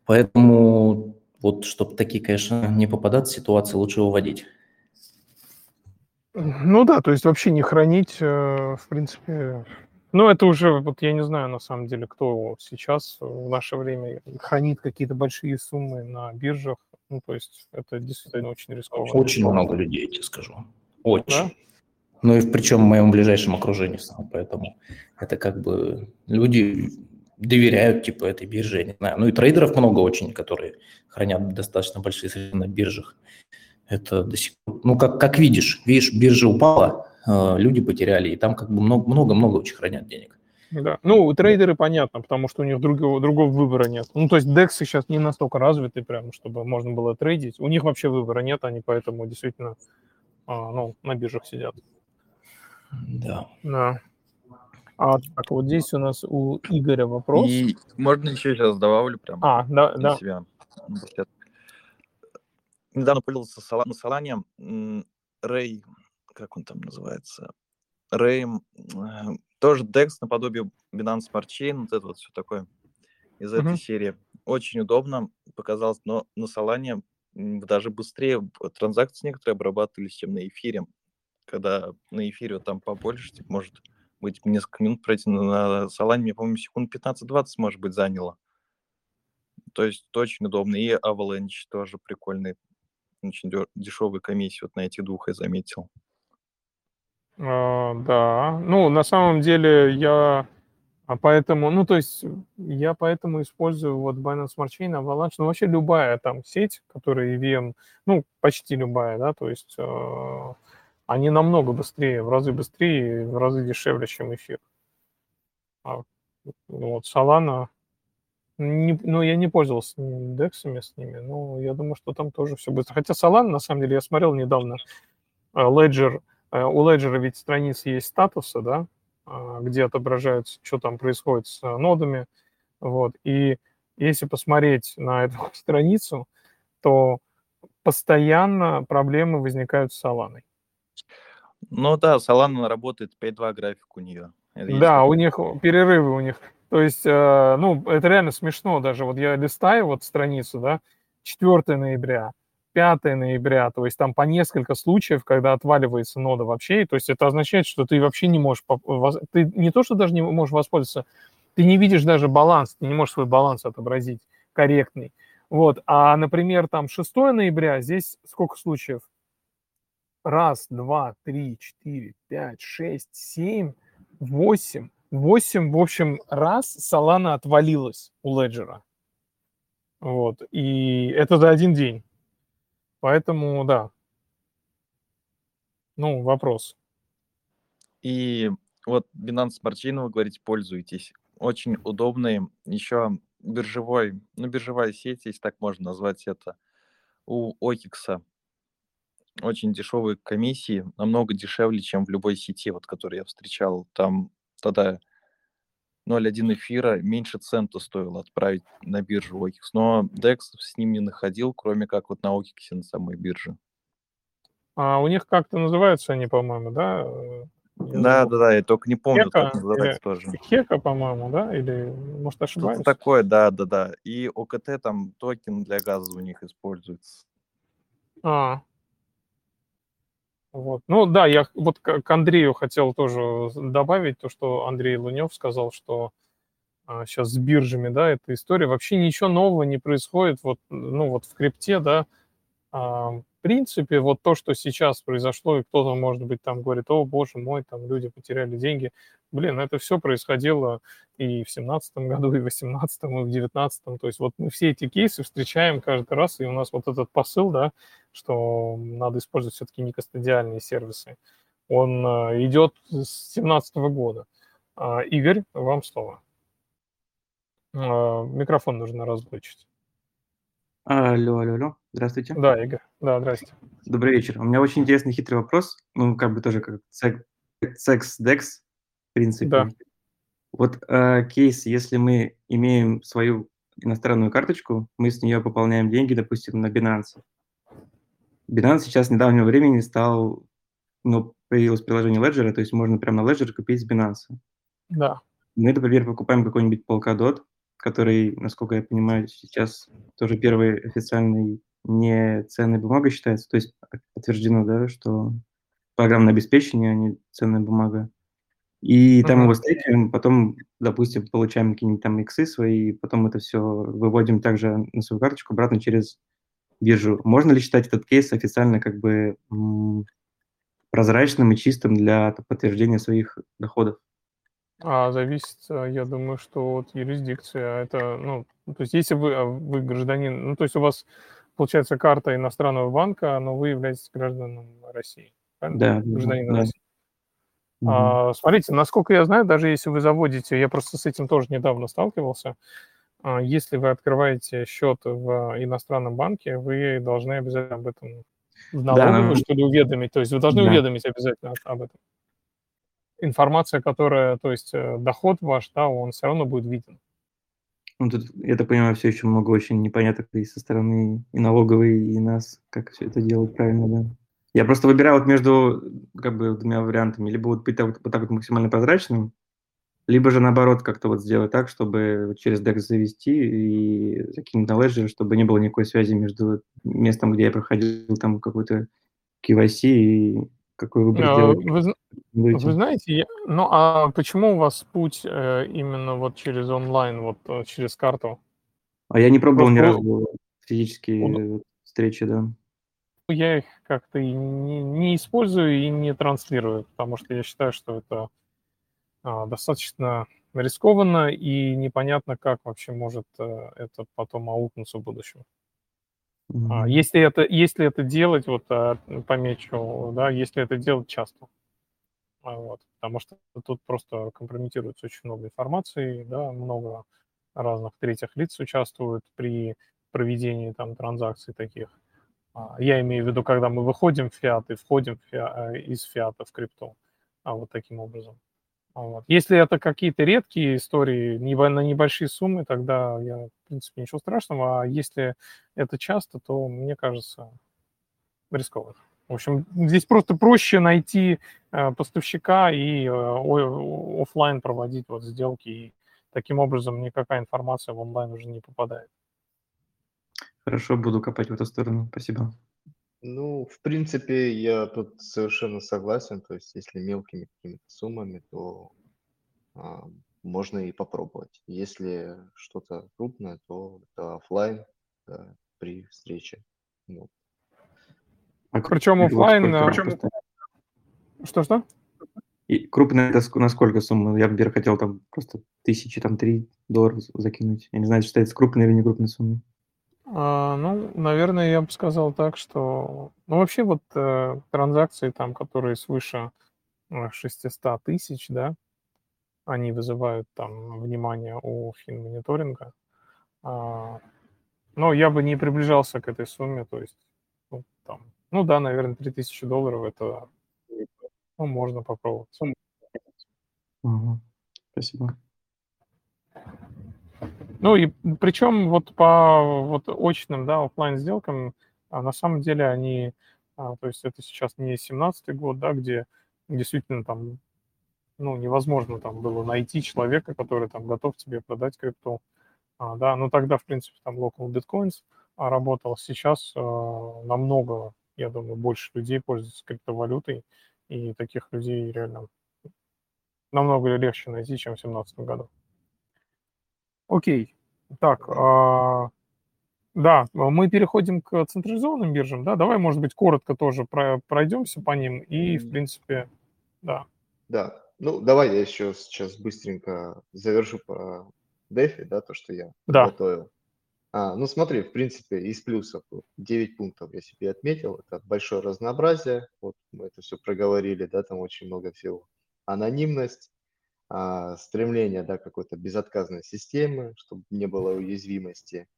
Поэтому вот, чтобы такие, конечно, не попадаться ситуации, лучше выводить. Ну да, то есть вообще не хранить, э, в принципе, ну это уже, вот я не знаю на самом деле, кто сейчас в наше время хранит какие-то большие суммы на биржах, ну то есть это действительно очень рискованно. Очень много людей, я тебе скажу, очень. Да? Ну и причем в моем ближайшем окружении, поэтому это как бы люди доверяют типа этой бирже, я не знаю. Ну и трейдеров много очень, которые хранят достаточно большие средства на биржах. Это до сих пор, ну как, как видишь, видишь, биржа упала, люди потеряли, и там как бы много-много очень хранят денег. Да. Ну, трейдеры понятно, потому что у них другого, другого выбора нет. Ну, то есть DEX сейчас не настолько развиты, прям, чтобы можно было трейдить. У них вообще выбора нет, они поэтому действительно а, ну, на биржах сидят. Да. Да. А, так, вот здесь у нас у Игоря вопрос. И можно еще сейчас добавлю прям а, да, да. себя. Недавно появился на Солане Рэй, как он там называется? Рэй, тоже DEX наподобие Binance Smart Chain, вот это вот все такое из этой uh-huh. серии. Очень удобно показалось, но на Солане даже быстрее транзакции некоторые обрабатывались, чем на эфире. Когда на эфире там побольше, типа, может быть несколько минут пройти на Солане, мне, по-моему, секунд 15-20, может быть, заняло. То есть это очень удобно. И Avalanche тоже прикольный, очень дешевый комиссии вот на этих двух я заметил. А, да, ну, на самом деле я а поэтому, ну, то есть я поэтому использую вот Binance Smart Chain, Avalanche, ну, вообще любая там сеть, которая EVM, ну, почти любая, да, то есть э, они намного быстрее, в разы быстрее, в разы дешевле, чем эфир. А, вот Solana, не, ну, я не пользовался дексами с ними, но я думаю, что там тоже все быстро. Хотя Solana, на самом деле, я смотрел недавно, Ledger, у Ledger ведь страницы есть статусы, да, а, где отображаются, что там происходит с нодами, вот, и если посмотреть на эту страницу, то постоянно проблемы возникают с Solana. Ну да, Solana работает 5.2 график у нее. да, у них перерывы у них. То есть, э, ну, это реально смешно даже. Вот я листаю вот страницу, да, 4 ноября, 5 ноября, то есть там по несколько случаев, когда отваливается нода вообще, то есть это означает, что ты вообще не можешь, ты не то, что даже не можешь воспользоваться, ты не видишь даже баланс, ты не можешь свой баланс отобразить корректный. Вот, а, например, там 6 ноября, здесь сколько случаев? раз, два, три, четыре, пять, шесть, семь, восемь. Восемь, в общем, раз Solana отвалилась у Леджера. Вот. И это за один день. Поэтому, да. Ну, вопрос. И вот Binance Smart Chain, вы говорите, пользуетесь. Очень удобный. Еще биржевой, ну, биржевая сеть, если так можно назвать это, у OKX. Очень дешевые комиссии, намного дешевле, чем в любой сети, вот, которую я встречал. Там тогда 0,1 эфира меньше цента стоило отправить на биржу OKX. Но DEX с ним не находил, кроме как вот на OKX на самой бирже. А у них как-то называются они, по-моему, да? Да, да, да, я только не помню, Хека, как называется или тоже. Хека, по-моему, да? Или, может, ошибаюсь? Что-то такое, да, да, да. И ОКТ там токен для газа у них используется. А. Вот. Ну да, я вот к Андрею хотел тоже добавить то, что Андрей Лунев сказал, что а, сейчас с биржами, да, эта история. Вообще ничего нового не происходит вот, ну, вот в крипте, да. А, принципе, вот то, что сейчас произошло, и кто-то, может быть, там говорит, о, боже мой, там люди потеряли деньги. Блин, это все происходило и в семнадцатом году, и в восемнадцатом, и в девятнадцатом. То есть вот мы все эти кейсы встречаем каждый раз, и у нас вот этот посыл, да, что надо использовать все-таки некостадиальные сервисы, он а, идет с семнадцатого года. А, Игорь, вам слово. А, Микрофон нужно разблочить. Алло, алло, алло. Здравствуйте. Да, Игорь. Да, здрасте. Добрый вечер. У меня очень интересный хитрый вопрос. Ну, как бы тоже как секс декс, в принципе. Да. Вот э, кейс, если мы имеем свою иностранную карточку, мы с нее пополняем деньги, допустим, на Binance. Binance сейчас с недавнего времени стал, ну, появилось приложение Ledger, то есть можно прямо на Ledger купить с Binance. Да. Мы, например, покупаем какой-нибудь Polkadot, который, насколько я понимаю, сейчас тоже первый официальный не ценной бумагой считается, то есть подтверждено, да, что программное обеспечение, а не ценная бумага. И там Мгм. его стейкаем, потом, допустим, получаем какие-нибудь там иксы свои, потом это все выводим также на свою карточку обратно через биржу. Можно ли считать этот кейс официально как бы прозрачным и чистым для подтверждения своих доходов? А зависит, э, я думаю, что от юрисдикции. Это, ну, то есть если вы, а, вы гражданин, ну, то есть у вас получается карта иностранного банка, но вы являетесь гражданином России, правильно? Да, да, Гражданином да. России. А, смотрите, насколько я знаю, даже если вы заводите, я просто с этим тоже недавно сталкивался, а, если вы открываете счет в иностранном банке, вы должны обязательно об этом в Да, налоговую, нам- что ли, уведомить. То есть вы должны Да. уведомить обязательно об этом. Информация, которая, то есть э, доход ваш, да, он все равно будет виден. Ну, тут, я так понимаю, все еще много очень непоняток и со стороны и налоговой, и нас, как все это делать правильно, да. Я просто выбираю вот между как бы двумя вариантами. Либо вот быть так, вот так вот максимально прозрачным, либо же наоборот как-то вот сделать так, чтобы через DEX завести и закинуть на Ledger, чтобы не было никакой связи между местом, где я проходил там какой-то KYC и какой выбор А, сделать. Вы, зн- рекомендуете? вы знаете, я- ну а почему у вас путь э, именно вот через онлайн, вот э, через карту? А я не пробовал ни Просто разу физические вот встречи, да. Я их как-то и не, не использую и не транслирую, потому что я считаю, что это а, достаточно рискованно и непонятно, как вообще может э, это потом аукнуться в будущем. Мгм. Если это, если это делать, вот а, помечу, да, если это делать часто. А, Вот, потому что тут просто компрометируется очень много информации, да, много разных третьих лиц участвуют при проведении там транзакций таких. Я имею в виду, когда мы выходим в фиат и входим в фиа- э, из фиата в крипту, а вот таким образом. Вот. Если это какие-то редкие истории на небольшие суммы, тогда я, в принципе, ничего страшного. А если это часто, то, мне кажется, рискованно. В общем, здесь просто проще найти э, поставщика и э, о- оффлайн проводить вот сделки. И таким образом никакая информация в онлайн уже не попадает. Хорошо, буду копать в эту сторону. Спасибо. Ну, в принципе, я тут совершенно согласен. То есть, если мелкими какими-то суммами, то а, можно и попробовать. Если что-то крупное, то это оффлайн да, при встрече. Вот. А Причем крупный вот оффлайн, сколько а? И крупный это ск- на сколько сумма? Я, например, хотел там просто тысячи, там, три доллара закинуть. Я не знаю, считается крупной или не крупной суммой. А, ну, наверное, я бы сказал так, что... Ну, вообще вот э, транзакции там, которые свыше 600 э, тысяч, да, они вызывают там внимание у финмониторинга. А, но я бы не приближался к этой сумме, то есть, ну, там, ну да, наверное, 3000 долларов это ну, можно попробовать. Угу. Спасибо. Ну и причем вот по вот очным, да, офлайн сделкам, а на самом деле они, а, то есть это сейчас не 17 год, да, где действительно там, ну, невозможно там было найти человека, который там готов тебе продать крипту, а, да, ну тогда, в принципе, там local bitcoins работал, сейчас намного, я думаю, больше людей пользуются криптовалютой, и таких людей реально намного легче найти, чем в 2017 году. Окей. Так, а, да, мы переходим к централизованным биржам, да, давай, может быть, коротко тоже про, пройдемся по ним и, в принципе, да. Да, ну, давай я еще сейчас быстренько завершу по DeFi, да, то, что я да. готовил. А, ну, смотри, в принципе, из плюсов 9 пунктов я себе отметил. Это большое разнообразие, вот мы это все проговорили, да, там очень много всего. Анонимность, а, стремление да, какой-то безотказной системы, чтобы не было уязвимости,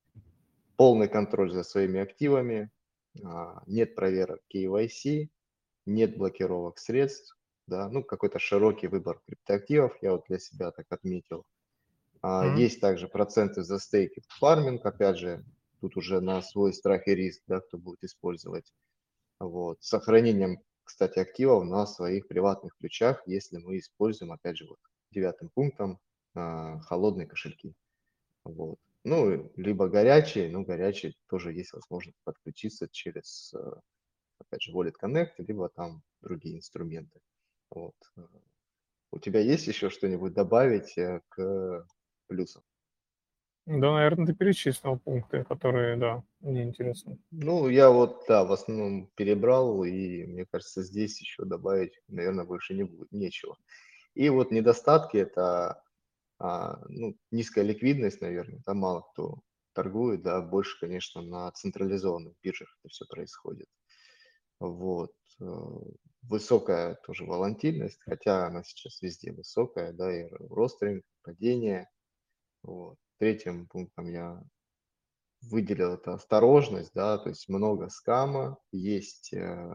полный контроль за своими активами, а, нет проверок KYC, нет блокировок средств, да, ну какой-то широкий выбор криптоактивов, я вот для себя так отметил. Mm-hmm. Есть также проценты за стейки фарминг, опять же, тут уже на свой страх и риск, да, кто будет использовать. Вот. С сохранением, кстати, активов на своих приватных ключах, если мы используем, опять же, вот девятым пунктом а, холодные кошельки. Вот. Ну, либо горячие, но горячие тоже есть возможность подключиться через, а, опять же, Wallet Connect, либо там другие инструменты. Вот. У тебя есть еще что-нибудь добавить э, к плюсам? Да, наверное, ты перечислил пункты, которые, да, мне интересны. Ну, я вот, да, в основном перебрал, и мне кажется, здесь еще добавить, наверное, больше не будет, нечего. И вот недостатки – это а, ну, низкая ликвидность, наверное, там мало кто торгует, да, больше, конечно, на централизованных биржах это все происходит. Вот. Э, высокая тоже волатильность, хотя она сейчас везде высокая, да, и рост рынка, падение. Вот. Третьим пунктом я выделил это осторожность, да, то есть много скама, есть э,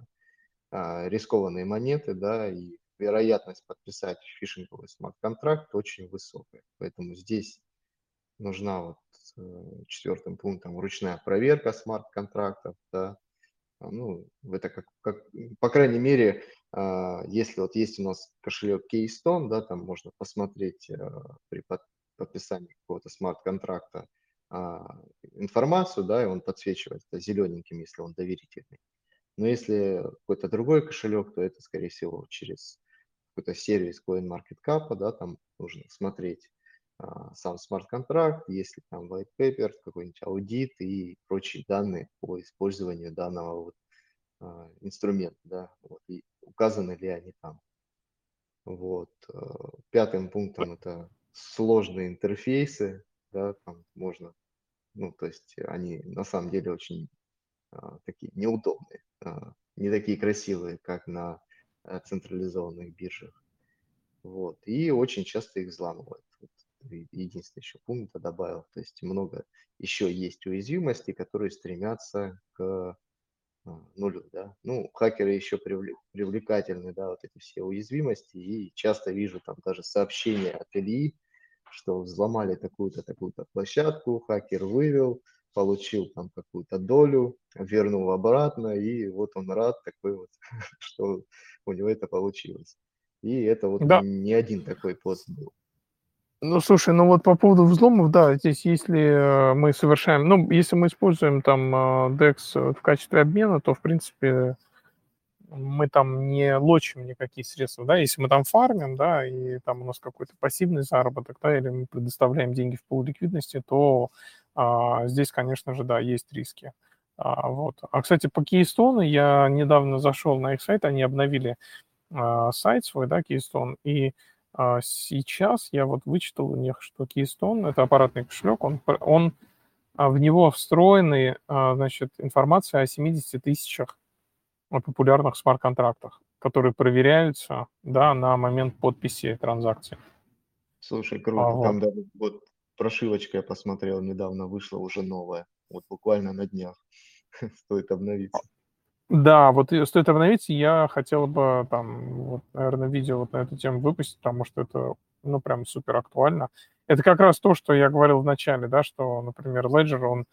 э, рискованные монеты, да, и вероятность подписать фишинговый смарт-контракт очень высокая. Поэтому здесь нужна вот э, четвертым пунктом ручная проверка смарт-контрактов, да, а, ну, это как, как, по крайней мере, а, если вот есть у нас кошелек Keystone, да, там можно посмотреть э, при подписании какого-то смарт-контракта а, информацию, да, и он подсвечивается зелененьким, если он доверительный. Но если какой-то другой кошелек, то это, скорее всего, через какой-то сервис CoinMarketCap, да, там нужно смотреть а, сам смарт-контракт, если там white paper, какой-нибудь аудит и прочие данные по использованию данного вот, а, инструмента, да, вот, и указаны ли они там. Вот. А, пятым пунктом это сложные интерфейсы, да, там можно, ну, то есть они на самом деле очень а, такие неудобные, а, не такие красивые, как на централизованных биржах. Вот. И очень часто их взламывают. Вот. Единственный еще пункт добавил. То есть много еще есть уязвимостей, которые стремятся к а, нулю. Да? Ну, хакеры еще привлекательны, да, вот эти все уязвимости. И часто вижу там даже сообщения от Ильи, что взломали такую-то, такую-то площадку, хакер вывел, получил там какую-то долю, вернул обратно, и вот он рад такой вот, что у него это получилось. И это вот да. не один такой пост был. Ну, слушай, ну вот по поводу взломов, да, здесь если э, мы совершаем, ну, если мы используем там э, DEX в качестве обмена, то, в принципе, мы там не лочим никакие средства, да, если мы там фармим, да, и там у нас какой-то пассивный заработок, да, или мы предоставляем деньги в пол ликвидности, то а, здесь, конечно же, да, есть риски. А, вот. А, кстати, по Keystone я недавно зашел на их сайт, они обновили а, сайт свой, да, Keystone, и а, сейчас я вот вычитал у них, что Keystone, это аппаратный кошелек, он, он а в него встроены, а, значит, информация о 70 тысячах популярных смарт-контрактах, которые проверяются, да, на момент подписи транзакции. Слушай, круто. А, вот. Там даже вот прошивочка я посмотрел, недавно вышла уже новая. Вот буквально на днях. Стоит обновиться. Да, вот стоит обновиться. Я хотел бы там, вот, наверное, видео вот на эту тему выпустить, потому что это, ну, прям супер актуально. Это как раз то, что я говорил в начале, да, что, например, Ledger, он,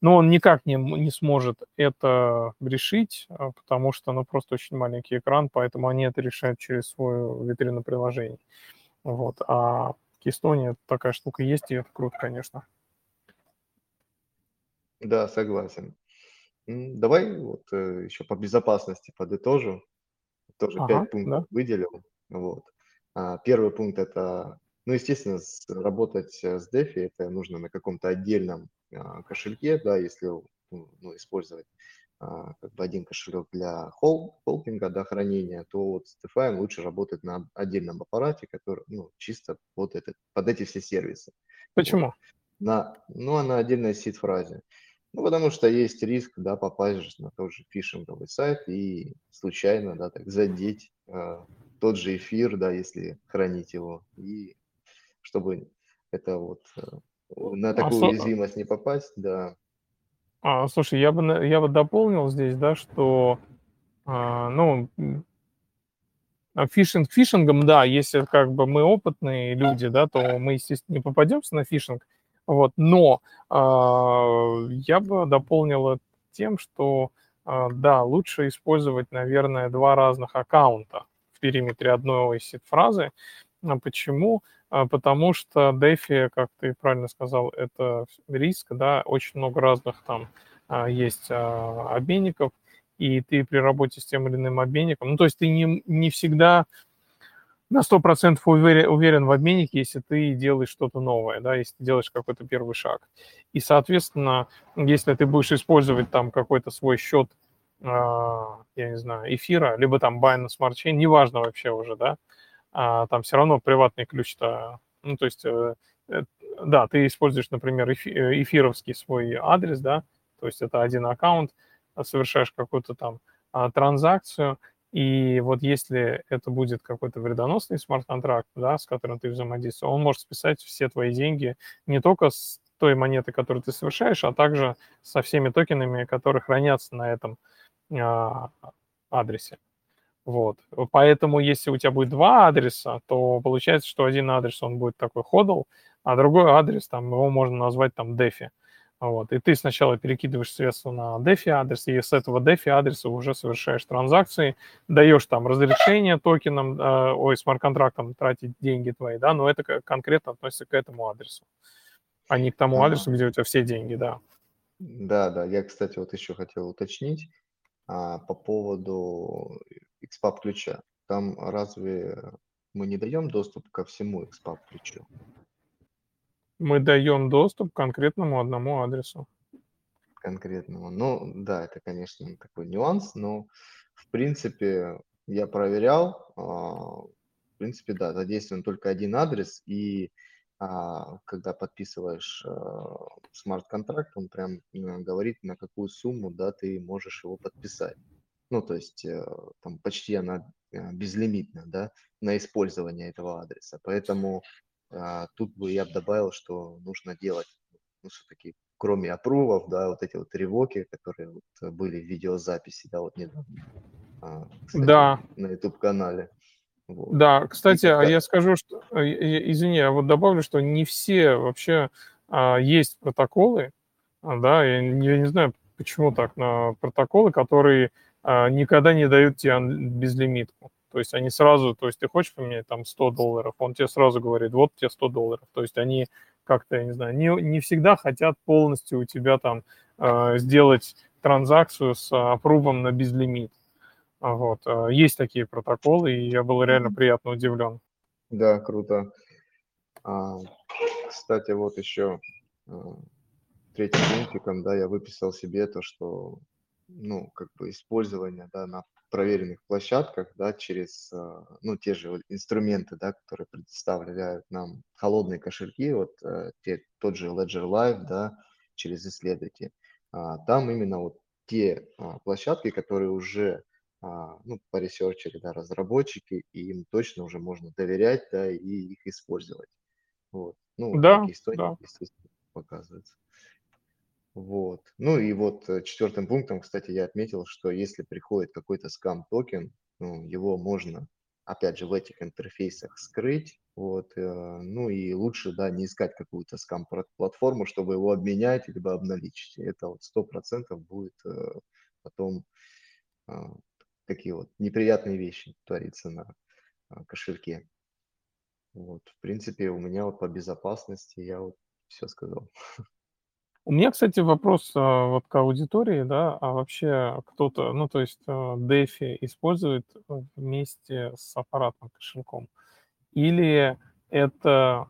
ну, он никак не, не сможет это решить, а, потому что, ну, просто очень маленький экран, поэтому они это решают через свою витрину приложений. Вот. А Keystone такая штука есть, и это круто, конечно. Да, согласен. Давай вот э, еще по безопасности подытожу. Тоже ага, пять пунктов да. выделил. Вот. А, первый пункт это, ну, естественно, с, работать э, с DeFi это нужно на каком-то отдельном а, кошельке, да, если ну, использовать а, как бы один кошелек для холд, холдинга, да, хранения, то вот с DeFi лучше работать на отдельном аппарате, который, ну, чисто под, этот, под эти все сервисы. Почему? Вот. На, ну, а на отдельной сид-фразе. Ну, потому что есть риск, да, попасть на тот же фишинговый сайт и случайно, да, так задеть э, тот же эфир, да, если хранить его, и чтобы это вот э, на а такую а уязвимость не попасть, да. А, слушай, я бы, я бы дополнил здесь, да, что, а, ну, фишинг фишингом, да, если как бы мы опытные люди, да, то мы, естественно, не попадемся на фишинг, вот, но э, я бы дополнил это тем, что э, да, лучше использовать, наверное, два разных аккаунта в периметре одной сид-фразы. А почему? Потому что DeFi, как ты правильно сказал, это риск, да, очень много разных там есть обменников, и ты при работе с тем или иным обменником, ну, то есть ты не, не всегда на 100% уверен, уверен в обменнике, если ты делаешь что-то новое, да, если ты делаешь какой-то первый шаг. И, соответственно, если ты будешь использовать там какой-то свой счет, э, я не знаю, эфира, либо там Binance Smart Chain, неважно вообще уже, да, а, там все равно приватный ключ-то, ну, то есть, э, э, да, ты используешь, например, эфи, э, эфировский свой адрес, да, то есть это один аккаунт, совершаешь какую-то там а, транзакцию, и вот если это будет какой-то вредоносный смарт-контракт, да, с которым ты взаимодействуешь, он может списать все твои деньги не только с той монеты, которую ты совершаешь, а также со всеми токенами, которые хранятся на этом а, адресе. Вот. Поэтому, если у тебя будет два адреса, то получается, что один адрес, он будет такой ходл, а другой адрес, там, его можно назвать там DeFi. Вот. И ты сначала перекидываешь средства на DeFi адрес, и с этого DeFi адреса уже совершаешь транзакции, даешь там разрешение токенам, э, ой, смарт-контрактам тратить деньги твои, да, но это конкретно относится к этому адресу, а не к тому адресу, где у тебя все деньги, да. Да, да, я, кстати, вот еще хотел уточнить а, по поводу XPub ключа. Там разве мы не даем доступ ко всему XPub ключу? Мы даем доступ к конкретному одному адресу. Конкретному. Ну, да, это, конечно, такой нюанс, но в принципе я проверял, а, в принципе, да, задействован только один адрес, и а, когда подписываешь а, смарт-контракт, он прям говорит, на какую сумму, да, ты можешь его подписать. Ну, то есть э, там почти она э, безлимитна, да, на использование этого адреса. Поэтому тут бы я бы добавил, что нужно делать, ну, все-таки, кроме опрувов, да, вот эти вот ревоки, которые вот были в видеозаписи, да, вот недавно, а, кстати, да. на YouTube-канале. Вот. Да, кстати, а я скажу, что, э, извини, я вот добавлю, что не все вообще а, есть протоколы, а, да, я, я не знаю, почему так, на протоколы, которые а, никогда не дают тебе безлимитку. То есть они сразу, то есть ты хочешь поменять там 100 долларов, он тебе сразу говорит, вот тебе 100 долларов. То есть они как-то, я не знаю, не, не всегда хотят полностью у тебя там э, сделать транзакцию с опрувом на безлимит. Вот. Э, есть такие протоколы, и я был реально приятно удивлен. Да, круто. А, кстати, вот еще а, третьим пунктиком, да, я выписал себе то, что, ну, как бы использование, да, на проверенных площадках, да, через, а, ну, те же инструменты, да, которые предоставляют нам холодные кошельки, вот э, те, тот же Ledger Live, да, через исследователей, а, там именно вот те а, площадки, которые уже ну, по да, разработчики, и им точно уже можно доверять, да, и их использовать. Вот. Ну, Да, такие истории, да. естественно, показываются. Вот. Ну и вот э, четвертым пунктом, кстати, я отметил, что если приходит какой-то скам-токен, ну, его можно, опять же, в этих интерфейсах скрыть, вот, э, ну и лучше, да, не искать какую-то скам-платформу, чтобы его обменять либо обналичить. Это вот сто процентов будет э, потом такие вот неприятные вещи твориться на кошельке. Вот, в принципе, у меня вот по безопасности я вот все сказал. У меня, кстати, вопрос а, вот к аудитории, да, а вообще кто-то, ну, то есть а, DeFi использует вместе с аппаратным кошельком? Или это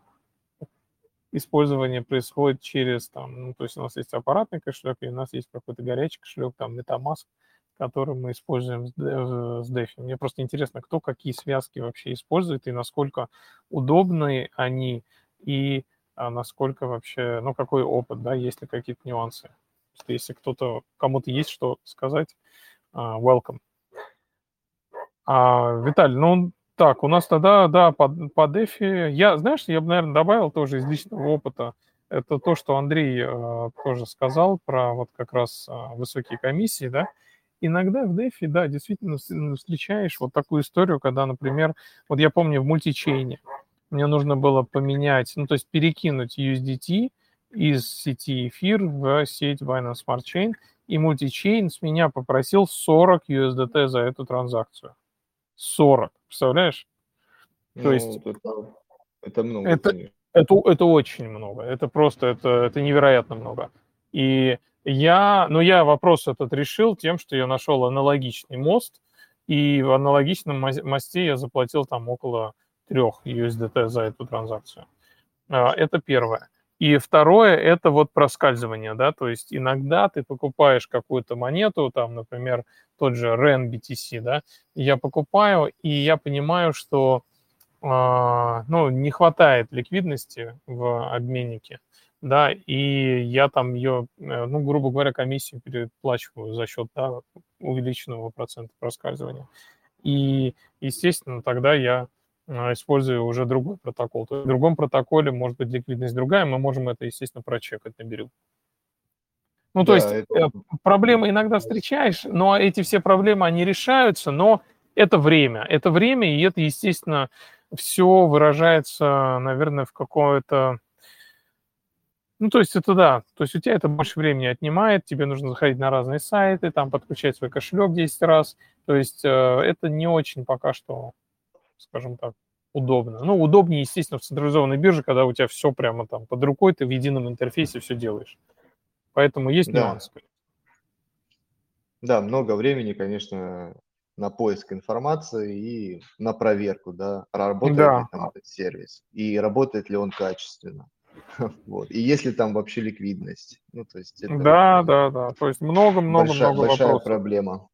использование происходит через, там, ну, то есть у нас есть аппаратный кошелек, и у нас есть какой-то горячий кошелек, там, MetaMask, который мы используем с DeFi. Мне просто интересно, кто какие связки вообще использует и насколько удобны они, и а насколько вообще, ну, какой опыт, да, есть ли какие-то нюансы. Если кто-то, кому-то есть что сказать, uh, welcome. А, Виталий, ну, так, у нас тогда, да, по, по DeFi, я, знаешь, я бы, наверное, добавил тоже из личного опыта, это то, что Андрей uh, тоже сказал про вот как раз uh, высокие комиссии, да, иногда в DeFi, да, действительно встречаешь вот такую историю, когда, например, вот я помню в мультичейне, мне нужно было поменять, ну, то есть перекинуть USDT из сети эфир в сеть Binance Smart Chain, и мультичейн с меня попросил 40 USDT за эту транзакцию. 40, представляешь? То ну, есть... Это, это много, это, это, это очень много, это просто, это, это невероятно много. И я, ну, я вопрос этот решил тем, что я нашел аналогичный мост, и в аналогичном мосте я заплатил там около 3 USDT за эту транзакцию. А, это первое. И второе – это вот проскальзывание, да, то есть иногда ты покупаешь какую-то монету, там, например, тот же REN BTC, да, я покупаю, и я понимаю, что, э, ну, не хватает ликвидности в обменнике, да, и я там ее, э, ну, грубо говоря, комиссию переплачиваю за счет, да, увеличенного процента проскальзывания. И, естественно, тогда я используя уже другой протокол. То есть в другом протоколе может быть ликвидность другая, мы можем это, естественно, прочекать на берегу. Ну, то да, есть это... Э, проблемы иногда встречаешь, но эти все проблемы, они решаются, но это время. Это время, и это, естественно, все выражается, наверное, в какое-то... Ну, то есть это да, то есть у тебя это больше времени отнимает, тебе нужно заходить на разные сайты, там подключать свой кошелек 10 раз, то есть э, это не очень пока что скажем так, удобно. Ну, удобнее, естественно, в централизованной бирже, когда у тебя все прямо там под рукой, ты в едином интерфейсе все делаешь. Поэтому есть да. нюансы. Да, много времени, конечно, на поиск информации и на проверку, да, работает да. ли там этот сервис и работает ли он качественно. Вот. И есть ли там вообще ликвидность? Ну, то есть это да, да, да. То есть много-много-много большая, много большая вопросов. проблема.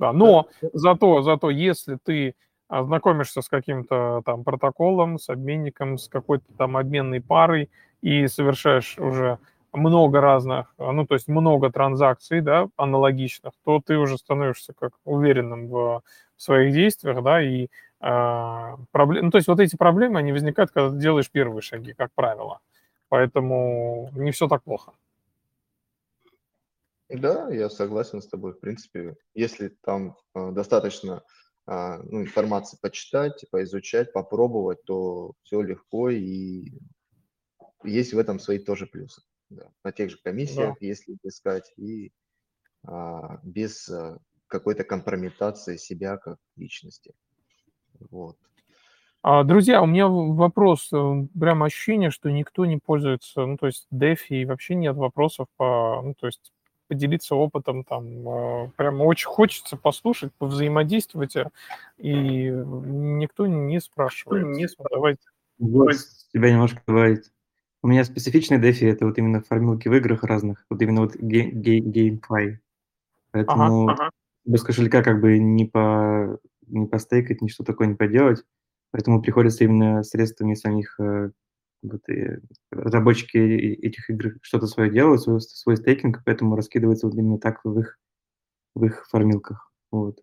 Да, но зато, зато если ты знакомишься с каким-то там протоколом, с обменником, с какой-то там обменной парой и совершаешь уже много разных, ну, то есть много транзакций, да, аналогичных, то ты уже становишься как уверенным в своих действиях, да, и э, проблем, ну, то есть вот эти проблемы, они возникают, когда ты делаешь первые шаги, как правило. Поэтому не все так плохо. Да, я согласен с тобой. В принципе, если там э, достаточно э, ну, информации почитать, поизучать, попробовать, то все легко и есть в этом свои тоже плюсы. Да. На тех же комиссиях, да. если искать, и а, без а, какой-то компрометации себя как личности. Вот. Друзья, у меня вопрос, э, прям ощущение, что никто не пользуется, ну, то есть DeFi, и вообще нет вопросов по, ну, то есть поделиться опытом, там, а, прямо очень хочется послушать, повзаимодействовать, а, и никто не спрашивает. Не спрашивает. Давайте. Вот, тебя немножко добавить. У меня специфичный дефи, это вот именно формулки в играх разных, вот именно вот геймплей. Поэтому ага, ага. без кошелька как бы не, по, не постейкать, ничто такое не поделать. Поэтому приходится именно средствами самих вот, и разработчики этих игр что-то свое делают, свой, свой стейкинг, поэтому раскидывается вот именно так в их, в их фармилках. Вот.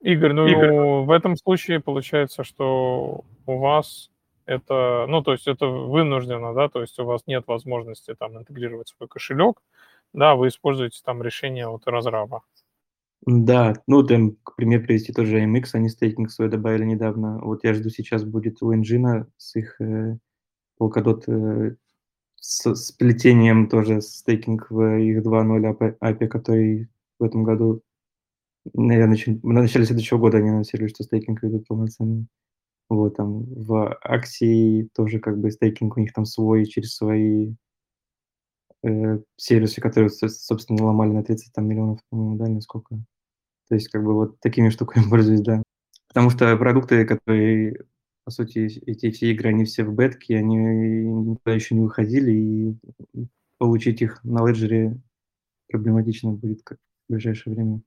Игорь, ну Игорь. в этом случае получается, что у вас это, ну, то есть это вынуждено, да, то есть у вас нет возможности там интегрировать свой кошелек, да, вы используете там решение от разраба. Да, ну, там, к примеру, привести тот же MX, они стейкинг свой добавили недавно. Вот я жду сейчас будет у Engine с их э, Polkadot э, с сплетением тоже стейкинг в их 2.0 API, который в этом году, наверное, в начале следующего года они анонсировали, что стейкинг ведут полноценный. Вот, там в акции тоже как бы стейкинг у них там свой через свои э, сервисы, которые, собственно, ломали на 30 там, миллионов, по-моему, да, сколько. То есть как бы вот такими штуками пользуюсь, да. Потому что продукты, которые, по сути, эти все игры, они все в бетке, они никуда еще не выходили, и получить их на леджере проблематично будет как в ближайшее время.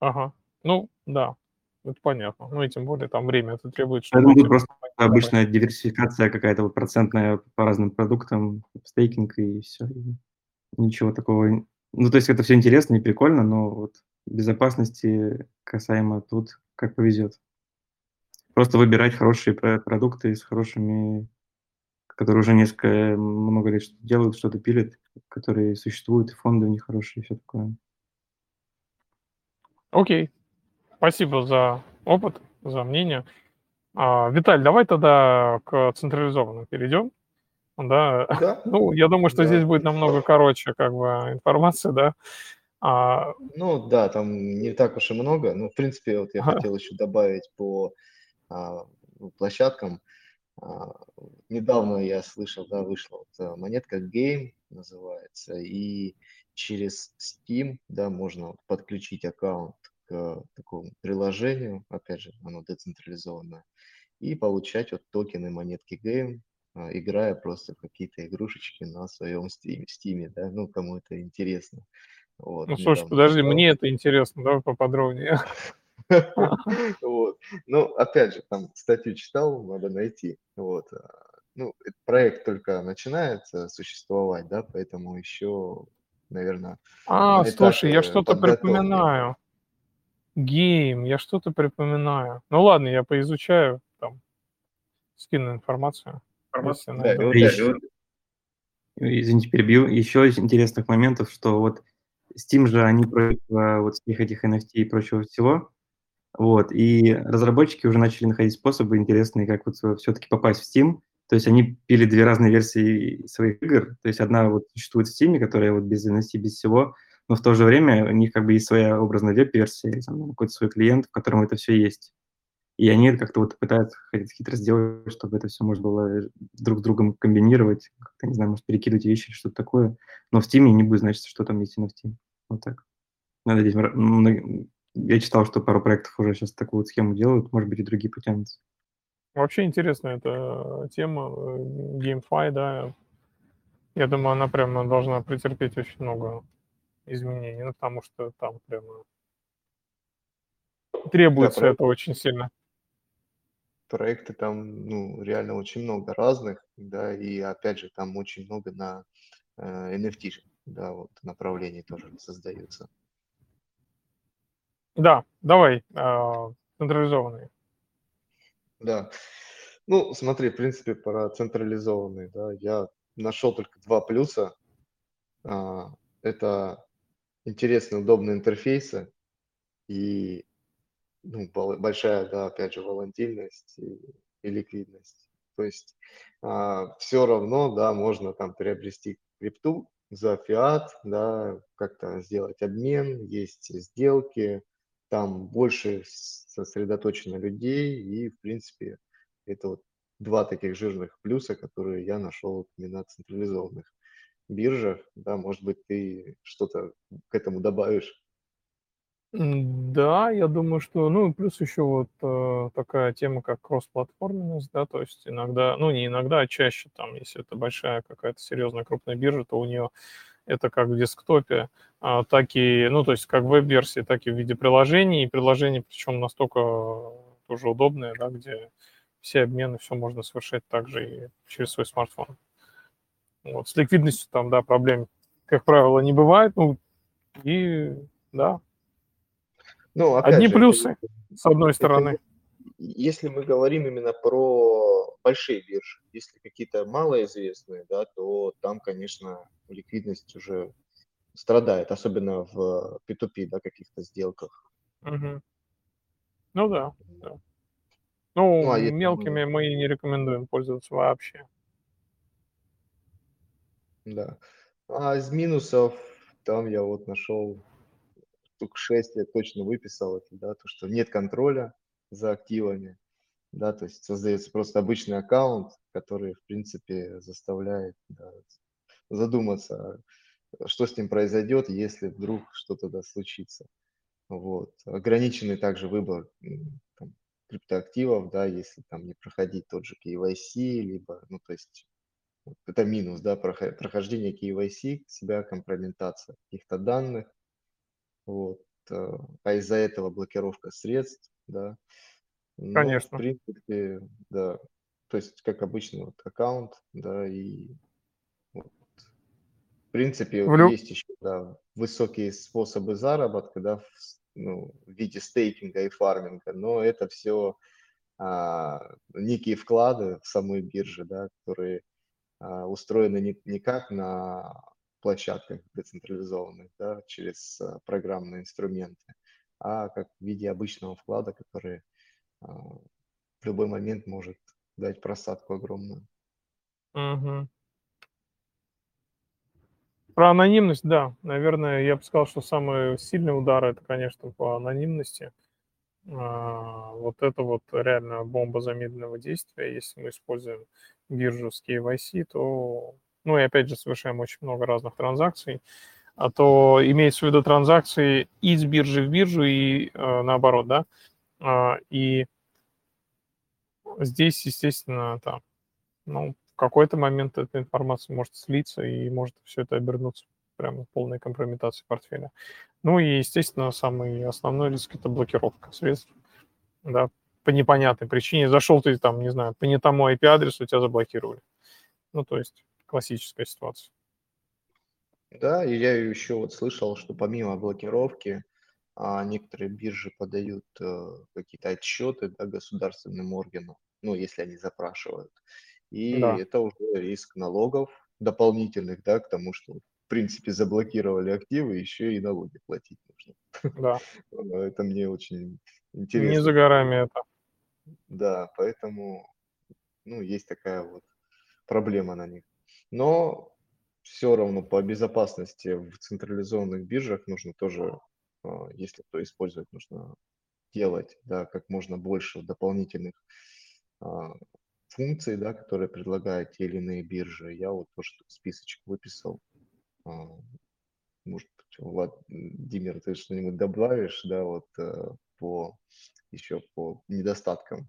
Ага. Ну, да, это понятно. Ну и тем более там время это требует. Чтобы это будет просто обычная диверсификация какая-то вот процентная по разным продуктам, стейкинг и все. Ничего такого. Ну, то есть это все интересно и прикольно, но вот безопасности касаемо тут как повезет. Просто выбирать хорошие продукты с хорошими, которые уже несколько, много лет что делают, что-то пилят, которые существуют, и фонды у них хорошие, и все такое. Окей. Спасибо за опыт, за мнение. А, Виталь, давай тогда к централизованному перейдем. Да. да. Ну, я думаю, что да. здесь будет намного короче, как бы, информация, да. А... Ну, да, там не так уж и много. Ну, в принципе, вот я ага. хотел еще добавить по площадкам. А, недавно я слышал, да, вышла вот а, монетка Game называется, и через Steam, да, можно подключить аккаунт к такому приложению, опять же, оно децентрализованное, и получать вот токены монетки Game, а, играя просто какие-то игрушечки на своем Steam, Steam да, ну, кому это интересно. Вот, ну, слушай, подожди, читал. мне это интересно, давай поподробнее. Вот. Ну, опять же, там статью читал, надо найти. Вот. А, ну, проект только начинает существовать, да, поэтому еще, наверное... А, слушай, я что-то припоминаю. Гейм, я что-то припоминаю. Ну ладно, я поизучаю, там, скину информацию. информацию да, Извините, перебью. Еще из интересных моментов, что вот Steam же, они против вот всех этих NFT и прочего всего. Вот, и разработчики уже начали находить способы интересные, как вот все-таки попасть в Steam. То есть они пили две разные версии своих игр. То есть одна вот существует в Steam, которая вот без NFT, без всего, но в то же время у них как бы есть своя образная веб-версия, какой-то свой клиент, в котором это все есть. И они как-то вот пытаются хитро сделать, чтобы это все можно было друг с другом комбинировать, как-то, не знаю, может, перекидывать вещи что-то такое. Но в Steam не будет значить, что там есть NFT. Вот так. Надеюсь, я читал, что пару проектов уже сейчас такую вот схему делают, может быть, и другие потянутся. Вообще интересная эта тема, э, GameFi, да. Я думаю, она прямо должна претерпеть очень много изменений, ну, потому что там прямо требуется да, это очень сильно. Проекты там, ну, реально очень много разных, да, и опять же, там очень много на э, NFT, да, вот направлений тоже создаются. Да, давай, э, централизованные. Да. Ну, смотри, в принципе, про централизованные, да, я нашел только два плюса. А, это интересные, удобные интерфейсы и ну, большая, да, опять же, волатильность и, и ликвидность. То есть а, все равно, да, можно там приобрести крипту за фиат, да, как-то сделать обмен, есть сделки, там больше сосредоточено людей, и, в принципе, это вот два таких жирных плюса, которые я нашел именно централизованных биржах, да, может быть, ты что-то к этому добавишь? Да, я думаю, что, ну, плюс еще вот э, такая тема, как кроссплатформенность, да, то есть иногда, ну, не иногда, а чаще там, если это большая какая-то серьезная крупная биржа, то у нее это как в десктопе, а, так и, ну, то есть как в веб-версии, так и в виде приложений, и приложений, причем настолько тоже удобные, да, где все обмены, все можно совершать также и через свой смартфон. Вот. С ликвидностью там, да, проблем, как правило, не бывает. Ну, и, да. Ну, Одни же, плюсы, это, с одной стороны. Это, если мы говорим именно про большие биржи, если какие-то малоизвестные, да, то там, конечно, ликвидность уже страдает, особенно в P2P, да, каких-то сделках. Угу. Ну да, да. Ну, ну а мелкими мы... мы не рекомендуем пользоваться вообще. Да. А из минусов там я вот нашел штук 6 я точно выписал это, да, то, что нет контроля за активами, да, то есть создается просто обычный аккаунт, который, в принципе, заставляет да, задуматься, что с ним произойдет, если вдруг что-то да, случится. Вот. Ограниченный также выбор там, криптоактивов, да, если там не проходить тот же KYC, либо, ну, то есть это минус, да, прохождение KYC, себя компрометация каких-то данных, вот, а из-за этого блокировка средств, да. Ну, Конечно. в принципе, да, то есть как обычный вот аккаунт, да, и вот, в принципе в лю... есть еще, да, высокие способы заработка, да, в, ну, в виде стейкинга и фарминга, но это все а, некие вклады в самой бирже, да, которые а, устроены не, не как на площадках децентрализованных, да, через а, программные инструменты, а как в виде обычного вклада, который а, в любой момент может дать просадку огромную. Угу. Про анонимность, да. Наверное, я бы сказал, что самый сильный удар это, конечно, по анонимности. А, вот это вот реально бомба замедленного действия. Если мы используем биржу с KYC, то, ну и опять же, совершаем очень много разных транзакций, а то имеется в виду транзакции из биржи в биржу и э, наоборот, да. Э, и здесь, естественно, там, ну, в какой-то момент эта информация может слиться и может все это обернуться прямо полной компрометации портфеля. Ну и, естественно, самый основной риск – это блокировка средств. Да, по непонятной причине. Зашел ты там, не знаю, по не тому IP-адресу, тебя заблокировали. Ну, то есть классическая ситуация. Да, и я еще вот слышал, что помимо блокировки, а, некоторые биржи подают э, какие-то отчеты да, государственным органам, ну, если они запрашивают. И да. это уже риск налогов дополнительных, да, к тому, что в принципе, заблокировали активы, еще и налоги платить нужно. Да. Это мне очень интересно. Не за горами это. Да, поэтому, ну, есть такая вот проблема на них. Но все равно по безопасности в централизованных биржах нужно тоже, а, если кто использует, нужно делать, да, как можно больше дополнительных а, функций, да, которые предлагают те или иные биржи. Я вот тоже списочек выписал. А, может быть, Владимир, ты что-нибудь добавишь, да, вот э, по еще по недостаткам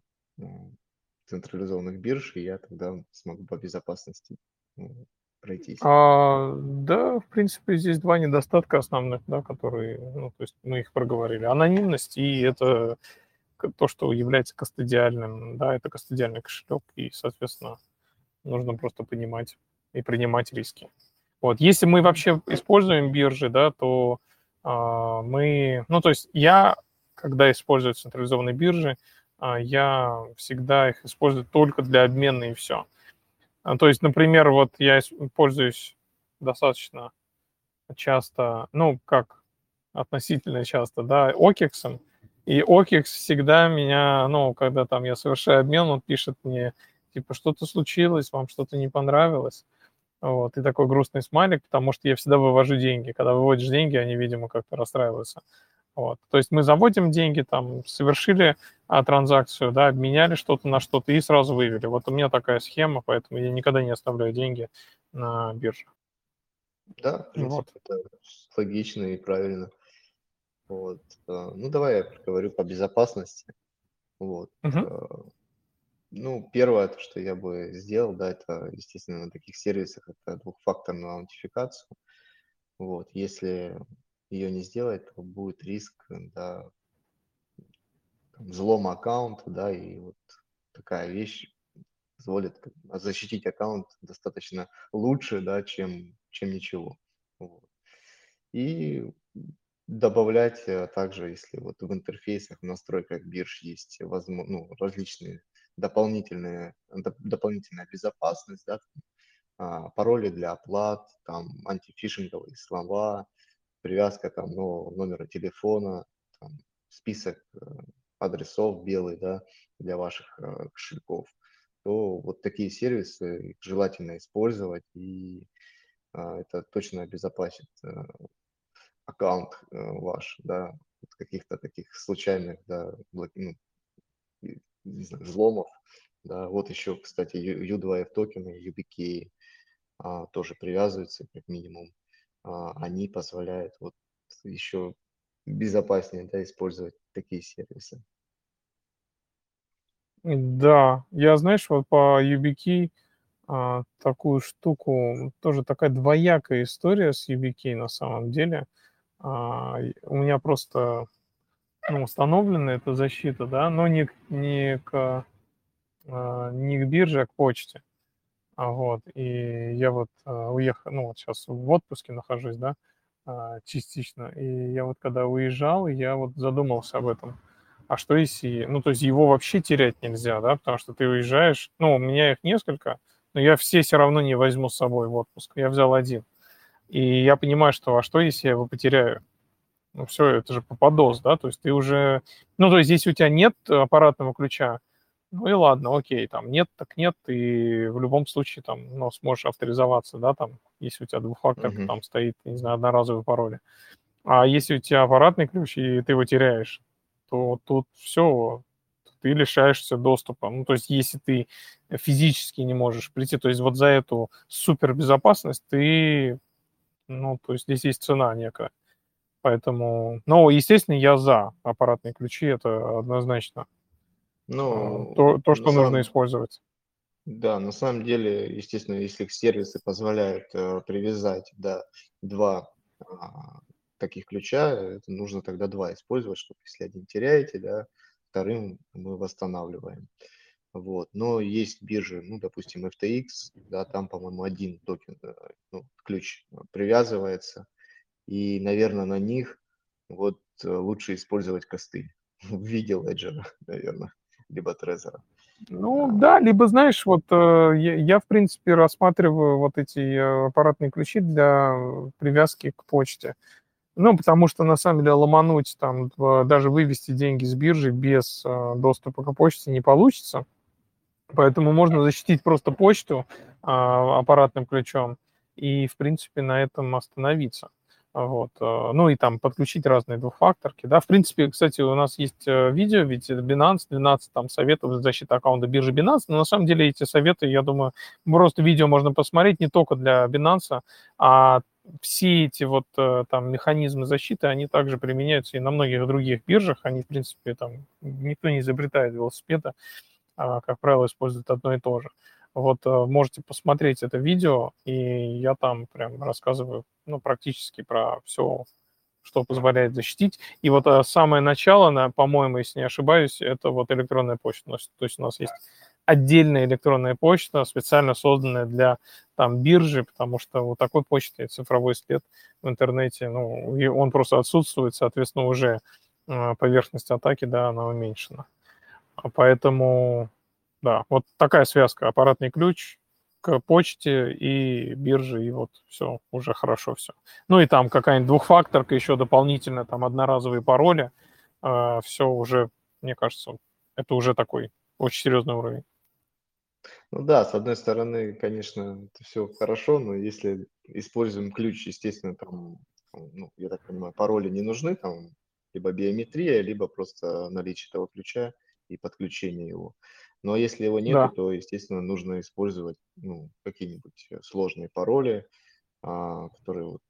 централизованных бирж, и я тогда смогу по безопасности пройтись. А, да, в принципе, здесь два недостатка основных, да, которые, ну, то есть мы их проговорили. Анонимность и это то, что является кастодиальным, да, это кастодиальный кошелек, и, соответственно, нужно просто понимать и принимать риски. Вот. Если мы вообще используем биржи, да, то а, мы, ну, то есть я, когда использую централизованные биржи, а, я всегда их использую только для обмена и все. А, то есть, например, вот я пользуюсь достаточно часто, ну, как относительно часто, да, OKEX, и OKEX всегда меня, ну, когда там я совершаю обмен, он пишет мне, типа, что-то случилось, вам что-то не понравилось. Вот, и такой грустный смайлик, потому что я всегда вывожу деньги. Когда выводишь деньги, они, видимо, как-то расстраиваются. Вот. То есть мы заводим деньги, там, совершили а, транзакцию, да, обменяли что-то на что-то и сразу вывели. Вот у меня такая схема, поэтому я никогда не оставляю деньги на бирже. Да, в принципе, вот. это логично и правильно. Вот. А, ну, давай я говорю по безопасности. Вот. Угу. Ну, первое, то, что я бы сделал, да, это, естественно, на таких сервисах, это двухфакторную аутентификацию. Вот, если ее не сделать, то будет риск, да, взлома аккаунта, да, и вот так, такая вещь позволит защитить аккаунт достаточно лучше, да, чем, чем ничего. Вот. И добавлять а, также, если вот в интерфейсах, в настройках бирж есть возможно, ну, различные дополнительные, дополнительная безопасность, да, а, пароли для оплат, там антифишинговые слова, привязка там ну, номера телефона, там, список э, адресов белый, да, для ваших э, кошельков, то вот такие сервисы желательно использовать, и а, это точно обезопасит э, аккаунт ваш, да, от каких-то таких случайных, да, ну, не знаю, взломов, да, вот еще, кстати, U2F токены, UBK а, тоже привязываются как минимум, они позволяют вот еще безопаснее да, использовать такие сервисы. Да, я, знаешь, вот по YubiKey а, такую штуку, тоже такая двоякая история с YubiKey на самом деле. А, у меня просто ну, установлена эта защита, да, но не, не, к, а, не к бирже, а к почте. А, вот, и я вот а, уехал, ну, вот сейчас в отпуске нахожусь, да, а, частично, и я вот когда уезжал, я вот задумался об этом. А что если, ну, то есть его вообще терять нельзя, да, потому что ты уезжаешь, ну, у меня их несколько, но я все все равно не возьму с собой в отпуск, я взял один. И я понимаю, что, а что если я его потеряю? Ну, все, это же попадос, да, то есть ты уже, ну, то есть если у тебя нет аппаратного ключа, ну и ладно, окей, там нет, так нет, и в любом случае там, ну, сможешь авторизоваться, да, там, если у тебя двухфакторка Мгм. там стоит, не знаю, одноразовый пароль. А если у тебя аппаратный ключ, и ты его теряешь, то тут все, ты лишаешься доступа. Ну, то есть если ты физически не можешь прийти, то есть вот за эту супербезопасность ты, ну, то есть здесь есть цена некая. Поэтому, ну, естественно, я за аппаратные ключи, это однозначно. Ну, то, то, что нужно самом, использовать. да, на самом деле, естественно, если сервисы позволяют э, привязать, да, два а, таких ключа, это нужно тогда два использовать, чтобы если один теряете, да, вторым мы восстанавливаем. Вот. Но есть биржи, ну, допустим, FTX, да, там, по-моему, один токен, э, ну, ключ привязывается, и, наверное, на них вот э, лучше использовать косты в виде леджера, наверное, либо трезора. Ну А, да, либо знаешь, вот э, я, я, в принципе рассматриваю вот эти э, аппаратные ключи для привязки к почте. Ну, потому что на самом деле ломануть там, даже вывести деньги с биржи без э, доступа к почте не получится. Поэтому можно защитить просто почту а, аппаратным ключом и, в принципе, на этом остановиться. Вот. э, Ну и там подключить разные двухфакторки. Да, в принципе, кстати, у нас есть э, видео, ведь Binance, 12 там советов защиты аккаунта биржи Binance. Но на самом деле эти советы, я думаю, просто видео можно посмотреть не только для Binance, а все эти вот э, там механизмы защиты, они также применяются и на многих других биржах. Они, в принципе, там никто не изобретает велосипеда, а, как правило, используют одно и то же. Вот можете посмотреть это видео, и я там прям рассказываю, ну, практически про все, что позволяет защитить. И вот э, самое начало, на, по-моему, если не ошибаюсь, это вот электронная почта. То есть, у нас есть отдельная электронная почта, специально созданная для там биржи, потому что вот такой почты цифровой след в интернете, ну, и он просто отсутствует, соответственно, уже э, поверхность атаки, да, она уменьшена. А Поэтому, да, вот такая связка, аппаратный ключ почте и бирже, и вот все, уже хорошо все. Ну и там какая-нибудь двухфакторка еще дополнительно, там одноразовые пароли, все уже, мне кажется, это уже такой очень серьезный уровень. Ну да, с одной стороны, конечно, это все хорошо, но если используем ключ, естественно, там, ну, я так понимаю, пароли не нужны, там, либо биометрия, либо просто наличие этого ключа и подключение его. Но если его нету, Да. то, естественно, нужно использовать ну, какие-нибудь сложные пароли, а, которые вот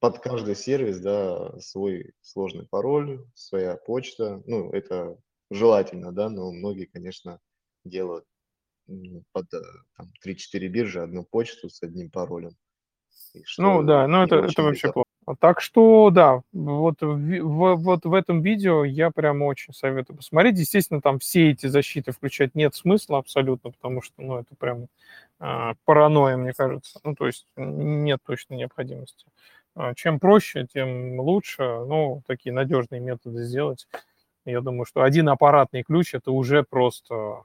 под каждый сервис, да, свой сложный пароль, своя почта. Ну, это желательно, да, но многие, конечно, делают под э, там, 3-4 биржи одну почту с одним паролем. Ну да, ну это, это вообще плохо. Так что, да, вот в, вот в этом видео я прям очень советую посмотреть. Естественно, там все эти защиты включать нет смысла абсолютно, потому что, ну, это прям а, паранойя, мне кажется. Ну, то есть нет точно необходимости. А, чем проще, тем лучше. Ну, такие надежные методы сделать. Я думаю, что один аппаратный ключ это уже просто,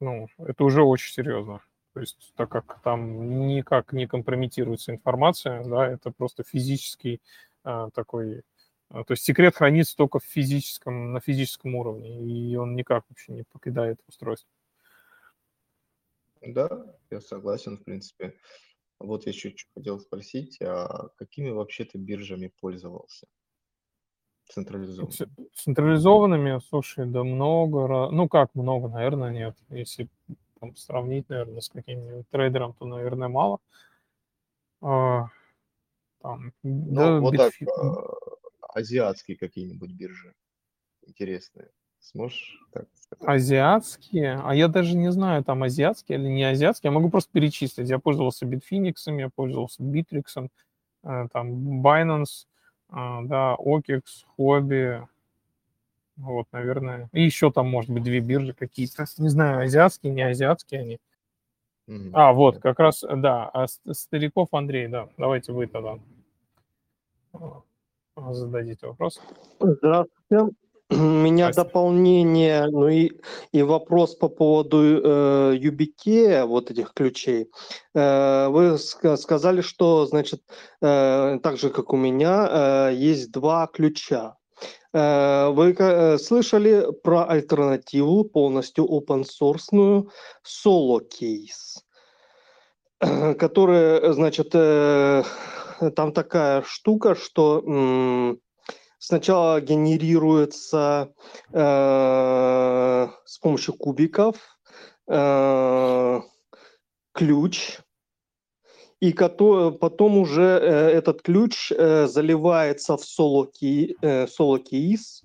ну, это уже очень серьезно. То есть, так как там никак не компрометируется информация, да, это просто физический а, такой... А, то есть секрет хранится только в физическом, на физическом уровне, и он никак вообще не покидает устройство. Да, я согласен, в принципе. Вот я еще хотел спросить, а какими вообще ты биржами пользовался? Централизованными. Централизованными, слушай, да много, ну как много, наверное, нет. Если там, сравнить, наверное, с каким-нибудь трейдером, то, наверное, мало. А, там, ну, да, вот так, а, азиатские какие-нибудь биржи интересные. Сможешь так сказать? Азиатские? А я даже не знаю, там азиатские или не азиатские. Я могу просто перечислить. Я пользовался Bitfinex, я пользовался Bittrex, э, там Binance, а, да, OKEX, Hobby, вот, наверное. И еще там, может быть, две биржи какие-то. Не знаю, азиатские, не азиатские они. Mm-hmm. А, вот, как раз, да, а Стариков Андрей, да. Давайте вы тогда а, зададите вопрос. Здравствуйте. У меня дополнение, ну и, и вопрос по поводу э, YubiKey, вот этих ключей. Э, вы сказали, что, значит, э, так же, как у меня, э, есть два ключа. Э, вы э, слышали про альтернативу полностью open source Solo Case, которая, значит, э, там такая штука, что сначала генерируется с помощью кубиков ключ, и потом уже э, этот ключ э, заливается в solo, key, э, keys,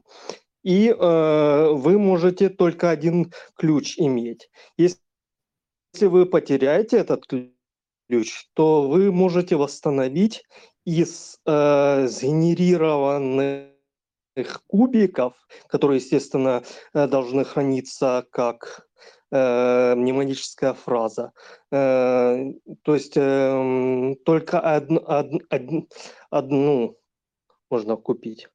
и вы можете только один ключ иметь. Если вы потеряете этот ключ, то вы можете восстановить из сгенерированных кубиков, которые, естественно, должны храниться как э, мнемоническая фраза. Э, то есть э, только одну, од, одну можно купить.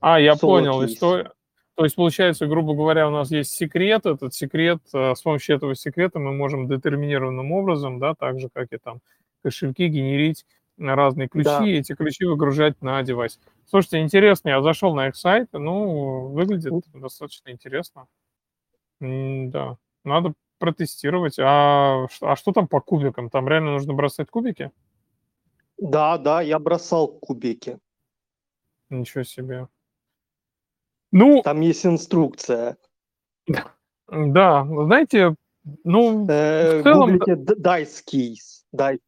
А, я Solo понял историю. То есть, получается, грубо говоря, у нас есть секрет, этот секрет, э, с помощью этого секрета мы можем детерминированным образом, да, так же, как и там кошельки, генерить разные ключи, да. и эти ключи выгружать на девайс. Слушайте, интересно, я зашел на их сайт, ну, выглядит достаточно интересно. Да, надо протестировать. А, а что там по кубикам? Там реально нужно бросать кубики? Да, да, я бросал кубики. Ничего себе. Ну, там есть инструкция. Да, знаете, ну, э, в целом... Dice Keys. Dice.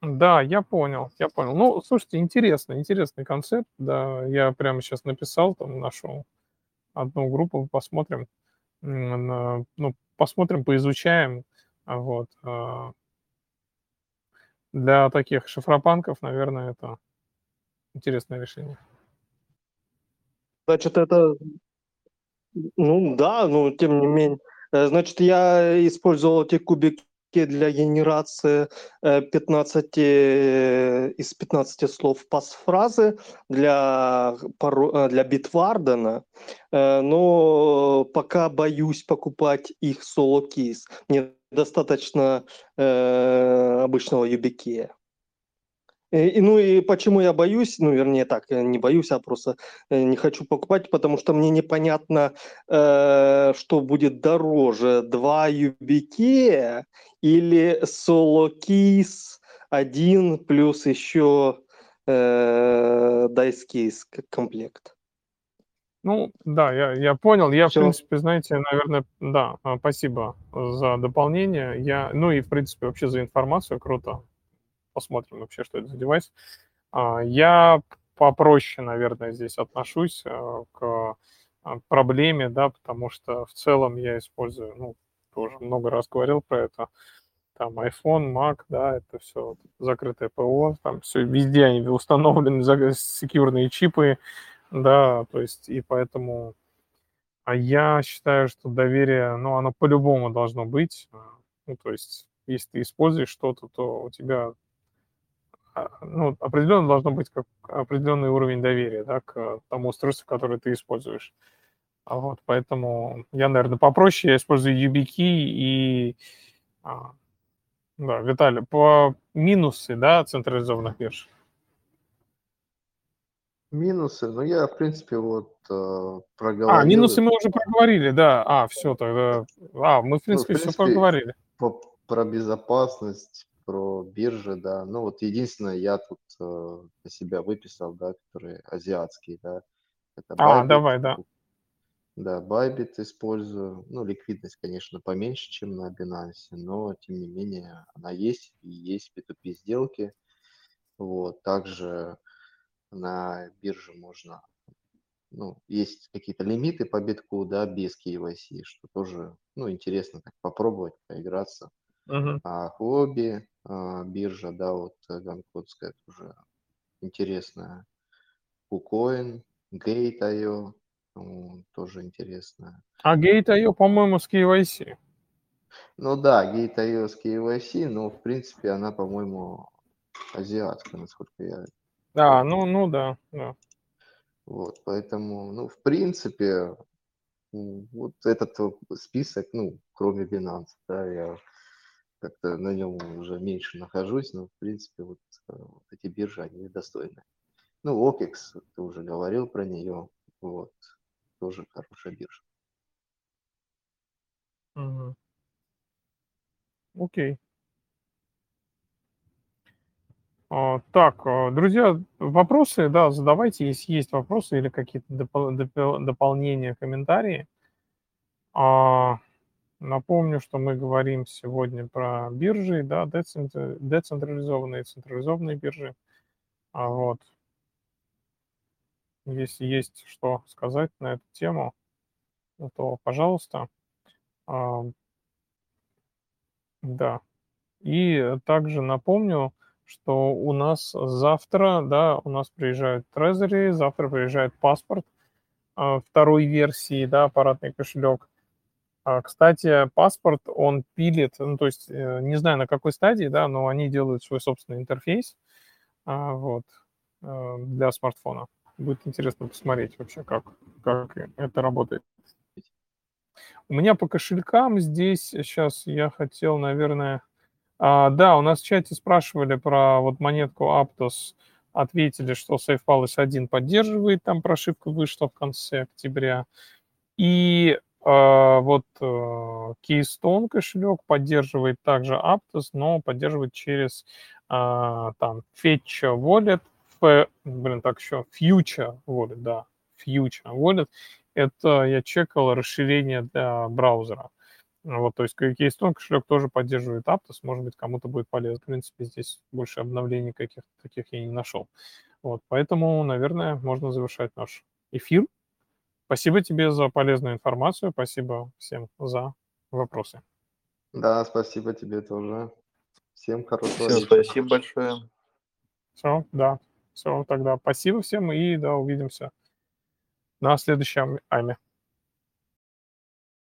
Да, я понял, я понял. Ну, слушайте, интересный, интересный концепт. Да, я прямо сейчас написал, там нашел одну группу, посмотрим, ну, посмотрим, поизучаем. Вот. А. Для таких шифропанков, наверное, это интересное решение. Значит, это, ну да, но тем не менее. Э, значит, я использовал эти кубики для генерации 15, э, из 15 слов пасфразы для, э, для Битвардена, э, но пока боюсь покупать их соло-кейс. Мне достаточно э, обычного юбикея. И, ну и почему я боюсь, ну вернее так, не боюсь, а просто не хочу покупать, потому что мне непонятно, э, что будет дороже, два юбикея или Keys 1 плюс еще э, Keys комплект. Ну, да, я, я понял. Я, Все. в принципе, знаете, наверное, да, а, спасибо за дополнение. Я, ну и, в принципе, вообще за информацию. Круто. Посмотрим вообще, что это за девайс. А, я попроще, наверное, здесь отношусь э, к а, проблеме, да, потому что в целом я использую, ну, тоже много раз говорил про это. там iPhone, Mac, да, это все закрытое ПО, там все везде они установлены, секьюрные чипы, да, то есть и поэтому а я считаю, что доверие, ну, оно по-любому должно быть, ну, то есть если ты используешь что-то, то у тебя а, ну, определенно должно быть как определенный уровень доверия да, к тому устройству, которое ты используешь. А вот, поэтому я, наверное, попроще, я использую YubiKey и... А, да, Виталий, по минусы, да, централизованных бирж? Минусы, ну я, в принципе, вот э, проговорил. А, минусы мы уже проговорили, да. А, все, тогда... А, мы, в принципе, ну, в принципе все проговорили. По, про безопасность, про биржи, да. Ну вот единственное, я тут э, для себя выписал, да, которые азиатские, да. Это а, давай, да. Да, Bybit использую. Ну, ликвидность, конечно, поменьше, чем на Binance, но, тем не менее, она есть, и есть P2P сделки. Вот, также на бирже можно, ну, есть какие-то лимиты по битку, да, без KYC, что тоже, ну, интересно так попробовать, поиграться. Uh-huh. А хобби, а, биржа, да, вот Ганкодская тоже интересная. KuCoin, Gate.io, тоже интересная. А Gate.io, по-моему, с KYC. Ну да, Gate.io с KYC, но в принципе она, по-моему, азиатская, насколько я да, ну, ну да, да. Вот, поэтому, ну, в принципе, вот этот список, ну, кроме Binance, да, я как-то на нем уже меньше нахожусь, но, в принципе, вот, э, вот эти биржи, они достойны. Ну, OPEX, ты уже говорил про нее, вот, тоже хорошая биржа. Угу. Окей. А, так, а, друзья, вопросы, да, задавайте, если есть вопросы или какие-то допол- допол- дополнения, комментарии. А, напомню, что мы говорим сегодня про биржи, да, децентрализованные и централизованные биржи. А вот. Если есть что сказать на эту тему, то, пожалуйста. А, да. И также напомню, что у нас завтра, да, у нас приезжает Trezor, завтра приезжает паспорт а, второй версии, да, аппаратный кошелек. А, кстати, паспорт, он пилит, ну, то есть, э, не знаю, на какой стадии, да, но они делают свой собственный интерфейс, а, вот, э, для смартфона. Будет интересно посмотреть вообще, как, как это работает. У меня по кошелькам здесь сейчас я хотел, наверное, а, да, у нас в чате спрашивали про вот монетку Aptos. Ответили, что SafePalace 1 поддерживает, там прошивка вышла в конце октября. И э, вот э, Keystone кошелек поддерживает также Aptos, но поддерживает через э, там Fetch Wallet, F, блин, так еще Future Wallet, да, Future Wallet. Это я чекал расширение для браузера. Вот, то есть Keystone кошелек тоже поддерживает Aptos, может быть, кому-то будет полезно. В принципе, здесь больше обновлений каких-то таких я не нашел. Вот, поэтому, наверное, можно завершать наш эфир. Спасибо тебе за полезную информацию, спасибо всем за вопросы. Да, спасибо тебе тоже. Всем хорошего Всем спасибо большое. Все, да. Все, тогда спасибо всем и да, увидимся на следующем АМе.